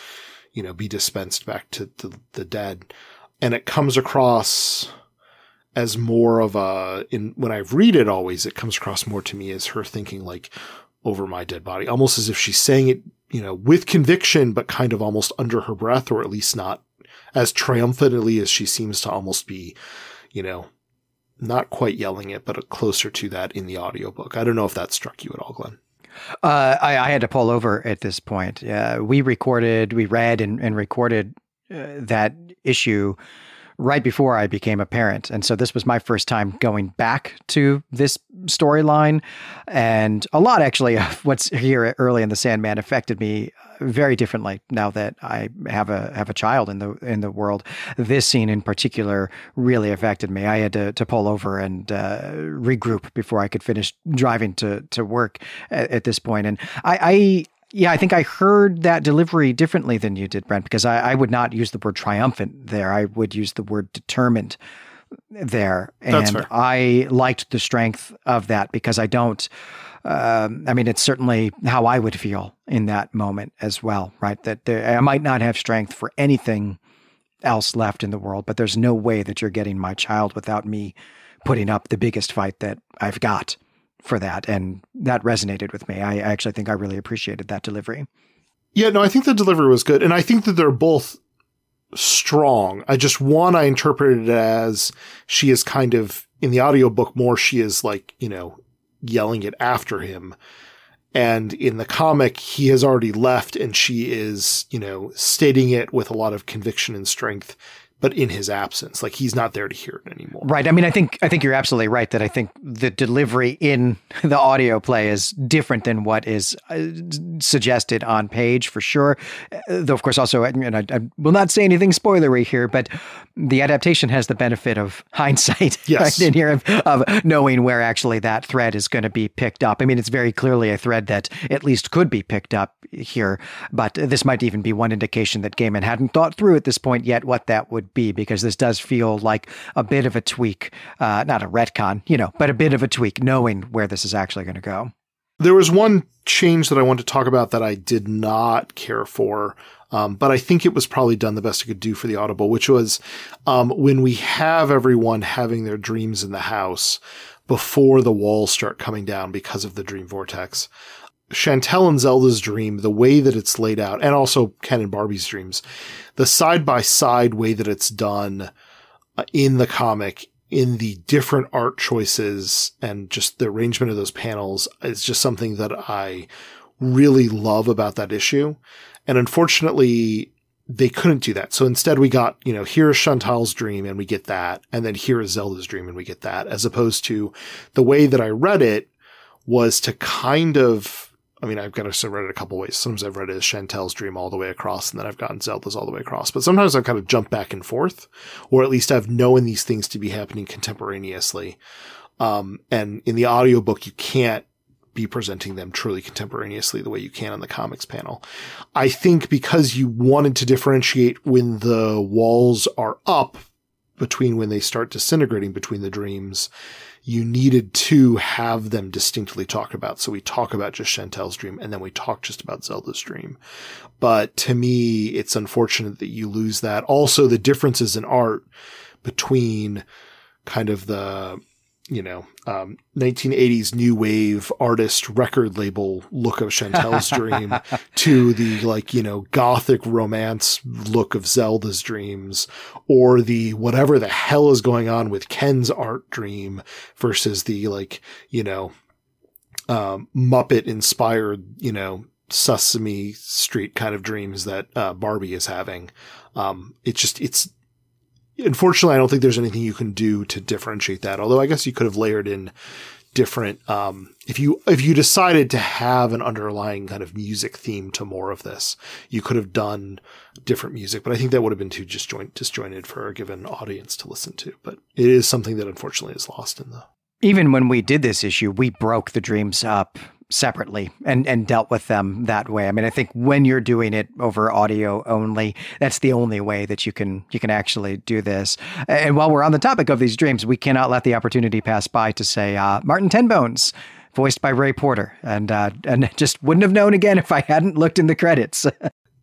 you know, be dispensed back to the, the dead. And it comes across as more of a, in, when I read it always, it comes across more to me as her thinking like over my dead body, almost as if she's saying it, you know, with conviction, but kind of almost under her breath, or at least not as triumphantly as she seems to almost be, you know, not quite yelling it, but closer to that in the audiobook. I don't know if that struck you at all, Glenn. Uh, I, I, had to pull over at this point. Uh, we recorded, we read and, and recorded uh, that issue right before I became a parent. And so this was my first time going back to this storyline. And a lot actually of what's here early in the Sandman affected me very differently now that I have a have a child in the in the world. This scene in particular really affected me. I had to to pull over and uh, regroup before I could finish driving to to work at, at this point. And I, I yeah, I think I heard that delivery differently than you did, Brent, because I, I, would not use the word triumphant there. I would use the word determined there. And I liked the strength of that because I don't, um, I mean, it's certainly how I would feel in that moment as well, right? That there, I might not have strength for anything else left in the world, but there's no way that you're getting my child without me putting up the biggest fight that I've got for that. And that resonated with me. I actually think I really appreciated that delivery. Yeah, no, I think the delivery was good. And I think that they're both strong. I just, one, I interpreted it as she is kind of in the audiobook more, she is like, you know, yelling it after him. And in the comic, he has already left and she is, you know, stating it with a lot of conviction and strength but in his absence like he's not there to hear it anymore. Right. I mean i think i think you're absolutely right that i think the delivery in the audio play is different than what is uh, suggested on page for sure. Uh, though of course also and I, I, will not say anything spoilery here but the adaptation has the benefit of hindsight yes. right in here of, of knowing where actually that thread is going to be picked up. I mean it's very clearly a thread that at least could be picked up here but this might even be one indication that gaiman hadn't thought through at this point yet what that would be because this does feel like a bit of a tweak, uh, not a retcon, you know, but a bit of a tweak, knowing where this is actually going to go. There was one change that I wanted to talk about that I did not care for. Um, but I think it was probably done the best it could do for the Audible, which was um, when we have everyone having their dreams in the house before the walls start coming down because of the dream vortex. Chantal and Zelda's dream, the way that it's laid out, and also Ken and Barbie's dreams, the side by side way that it's done uh, in the comic, in the different art choices and just the arrangement of those panels is just something that I really love about that issue. And unfortunately, they couldn't do that. So instead we got, you know, here's Chantal's dream and we get that. And then here is Zelda's dream and we get that. As opposed to the way that I read it was to kind of I mean, I've got to read it a couple ways. Sometimes I've read it as Chantal's dream all the way across, and then I've gotten Zelda's all the way across. But sometimes I've kind of jumped back and forth, or at least I've known these things to be happening contemporaneously. Um, and in the audiobook, you can't be presenting them truly contemporaneously the way you can on the comics panel. I think because you wanted to differentiate when the walls are up between when they start disintegrating between the dreams, you needed to have them distinctly talk about. So we talk about just Chantal's dream and then we talk just about Zelda's dream. But to me, it's unfortunate that you lose that. Also, the differences in art between kind of the you know, um, 1980s new wave artist record label look of Chantal's dream to the like, you know, gothic romance look of Zelda's dreams or the whatever the hell is going on with Ken's art dream versus the like, you know, um, Muppet inspired, you know, Sesame Street kind of dreams that uh, Barbie is having. Um, it's just, it's, unfortunately, I don't think there's anything you can do to differentiate that. Although I guess you could have layered in different um, if you if you decided to have an underlying kind of music theme to more of this you could have done different music but i think that would have been too disjoint, disjointed for a given audience to listen to but it is something that unfortunately is lost in the even when we did this issue we broke the dreams up separately and and dealt with them that way. I mean, I think when you're doing it over audio only, that's the only way that you can you can actually do this. And while we're on the topic of these dreams, we cannot let the opportunity pass by to say uh, Martin Tenbones. Voiced by Ray Porter, and uh, and just wouldn't have known again if I hadn't looked in the credits.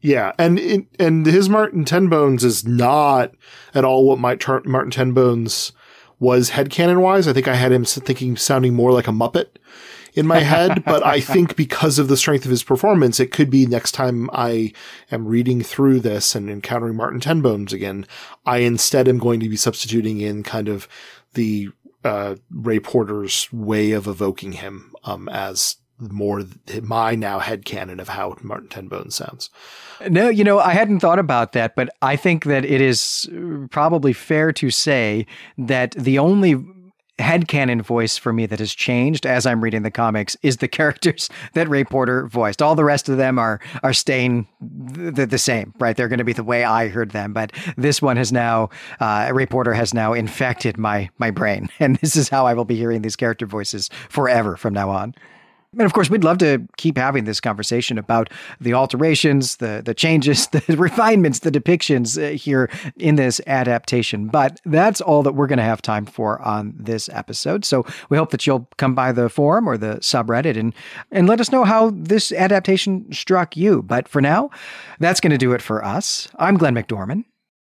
Yeah, and and his Martin Tenbones is not at all what my Martin Tenbones was headcanon wise. I think I had him thinking sounding more like a Muppet in my head, but I think because of the strength of his performance, it could be next time I am reading through this and encountering Martin Tenbones again, I instead am going to be substituting in kind of the uh, Ray Porter's way of evoking him um, as more my now head canon of how Martin Tenbones sounds. No, you know, I hadn't thought about that, but I think that it is probably fair to say that the only headcanon voice for me that has changed as I'm reading the comics is the characters that Ray Porter voiced. All the rest of them are are staying the, the same, right? They're going to be the way I heard them, but this one has now uh, Ray Porter has now infected my my brain, and this is how I will be hearing these character voices forever from now on. And of course, we'd love to keep having this conversation about the alterations, the the changes, the refinements, the depictions uh, here in this adaptation. But that's all that we're going to have time for on this episode. So we hope that you'll come by the forum or the subreddit and and let us know how this adaptation struck you. But for now, that's going to do it for us. I'm Glenn McDorman.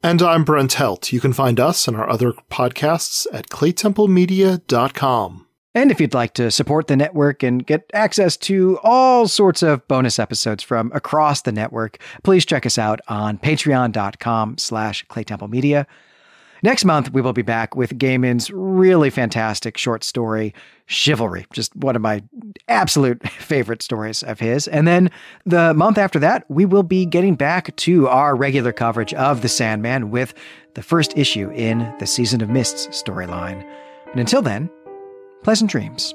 And I'm Brent Helt. You can find us and our other podcasts at claytemplemedia.com. And if you'd like to support the network and get access to all sorts of bonus episodes from across the network, please check us out on patreon.com slash claytemplemedia. Next month, we will be back with Gaiman's really fantastic short story, Chivalry, just one of my absolute favorite stories of his. And then the month after that, we will be getting back to our regular coverage of The Sandman with the first issue in the Season of Mists storyline. And until then, Pleasant dreams.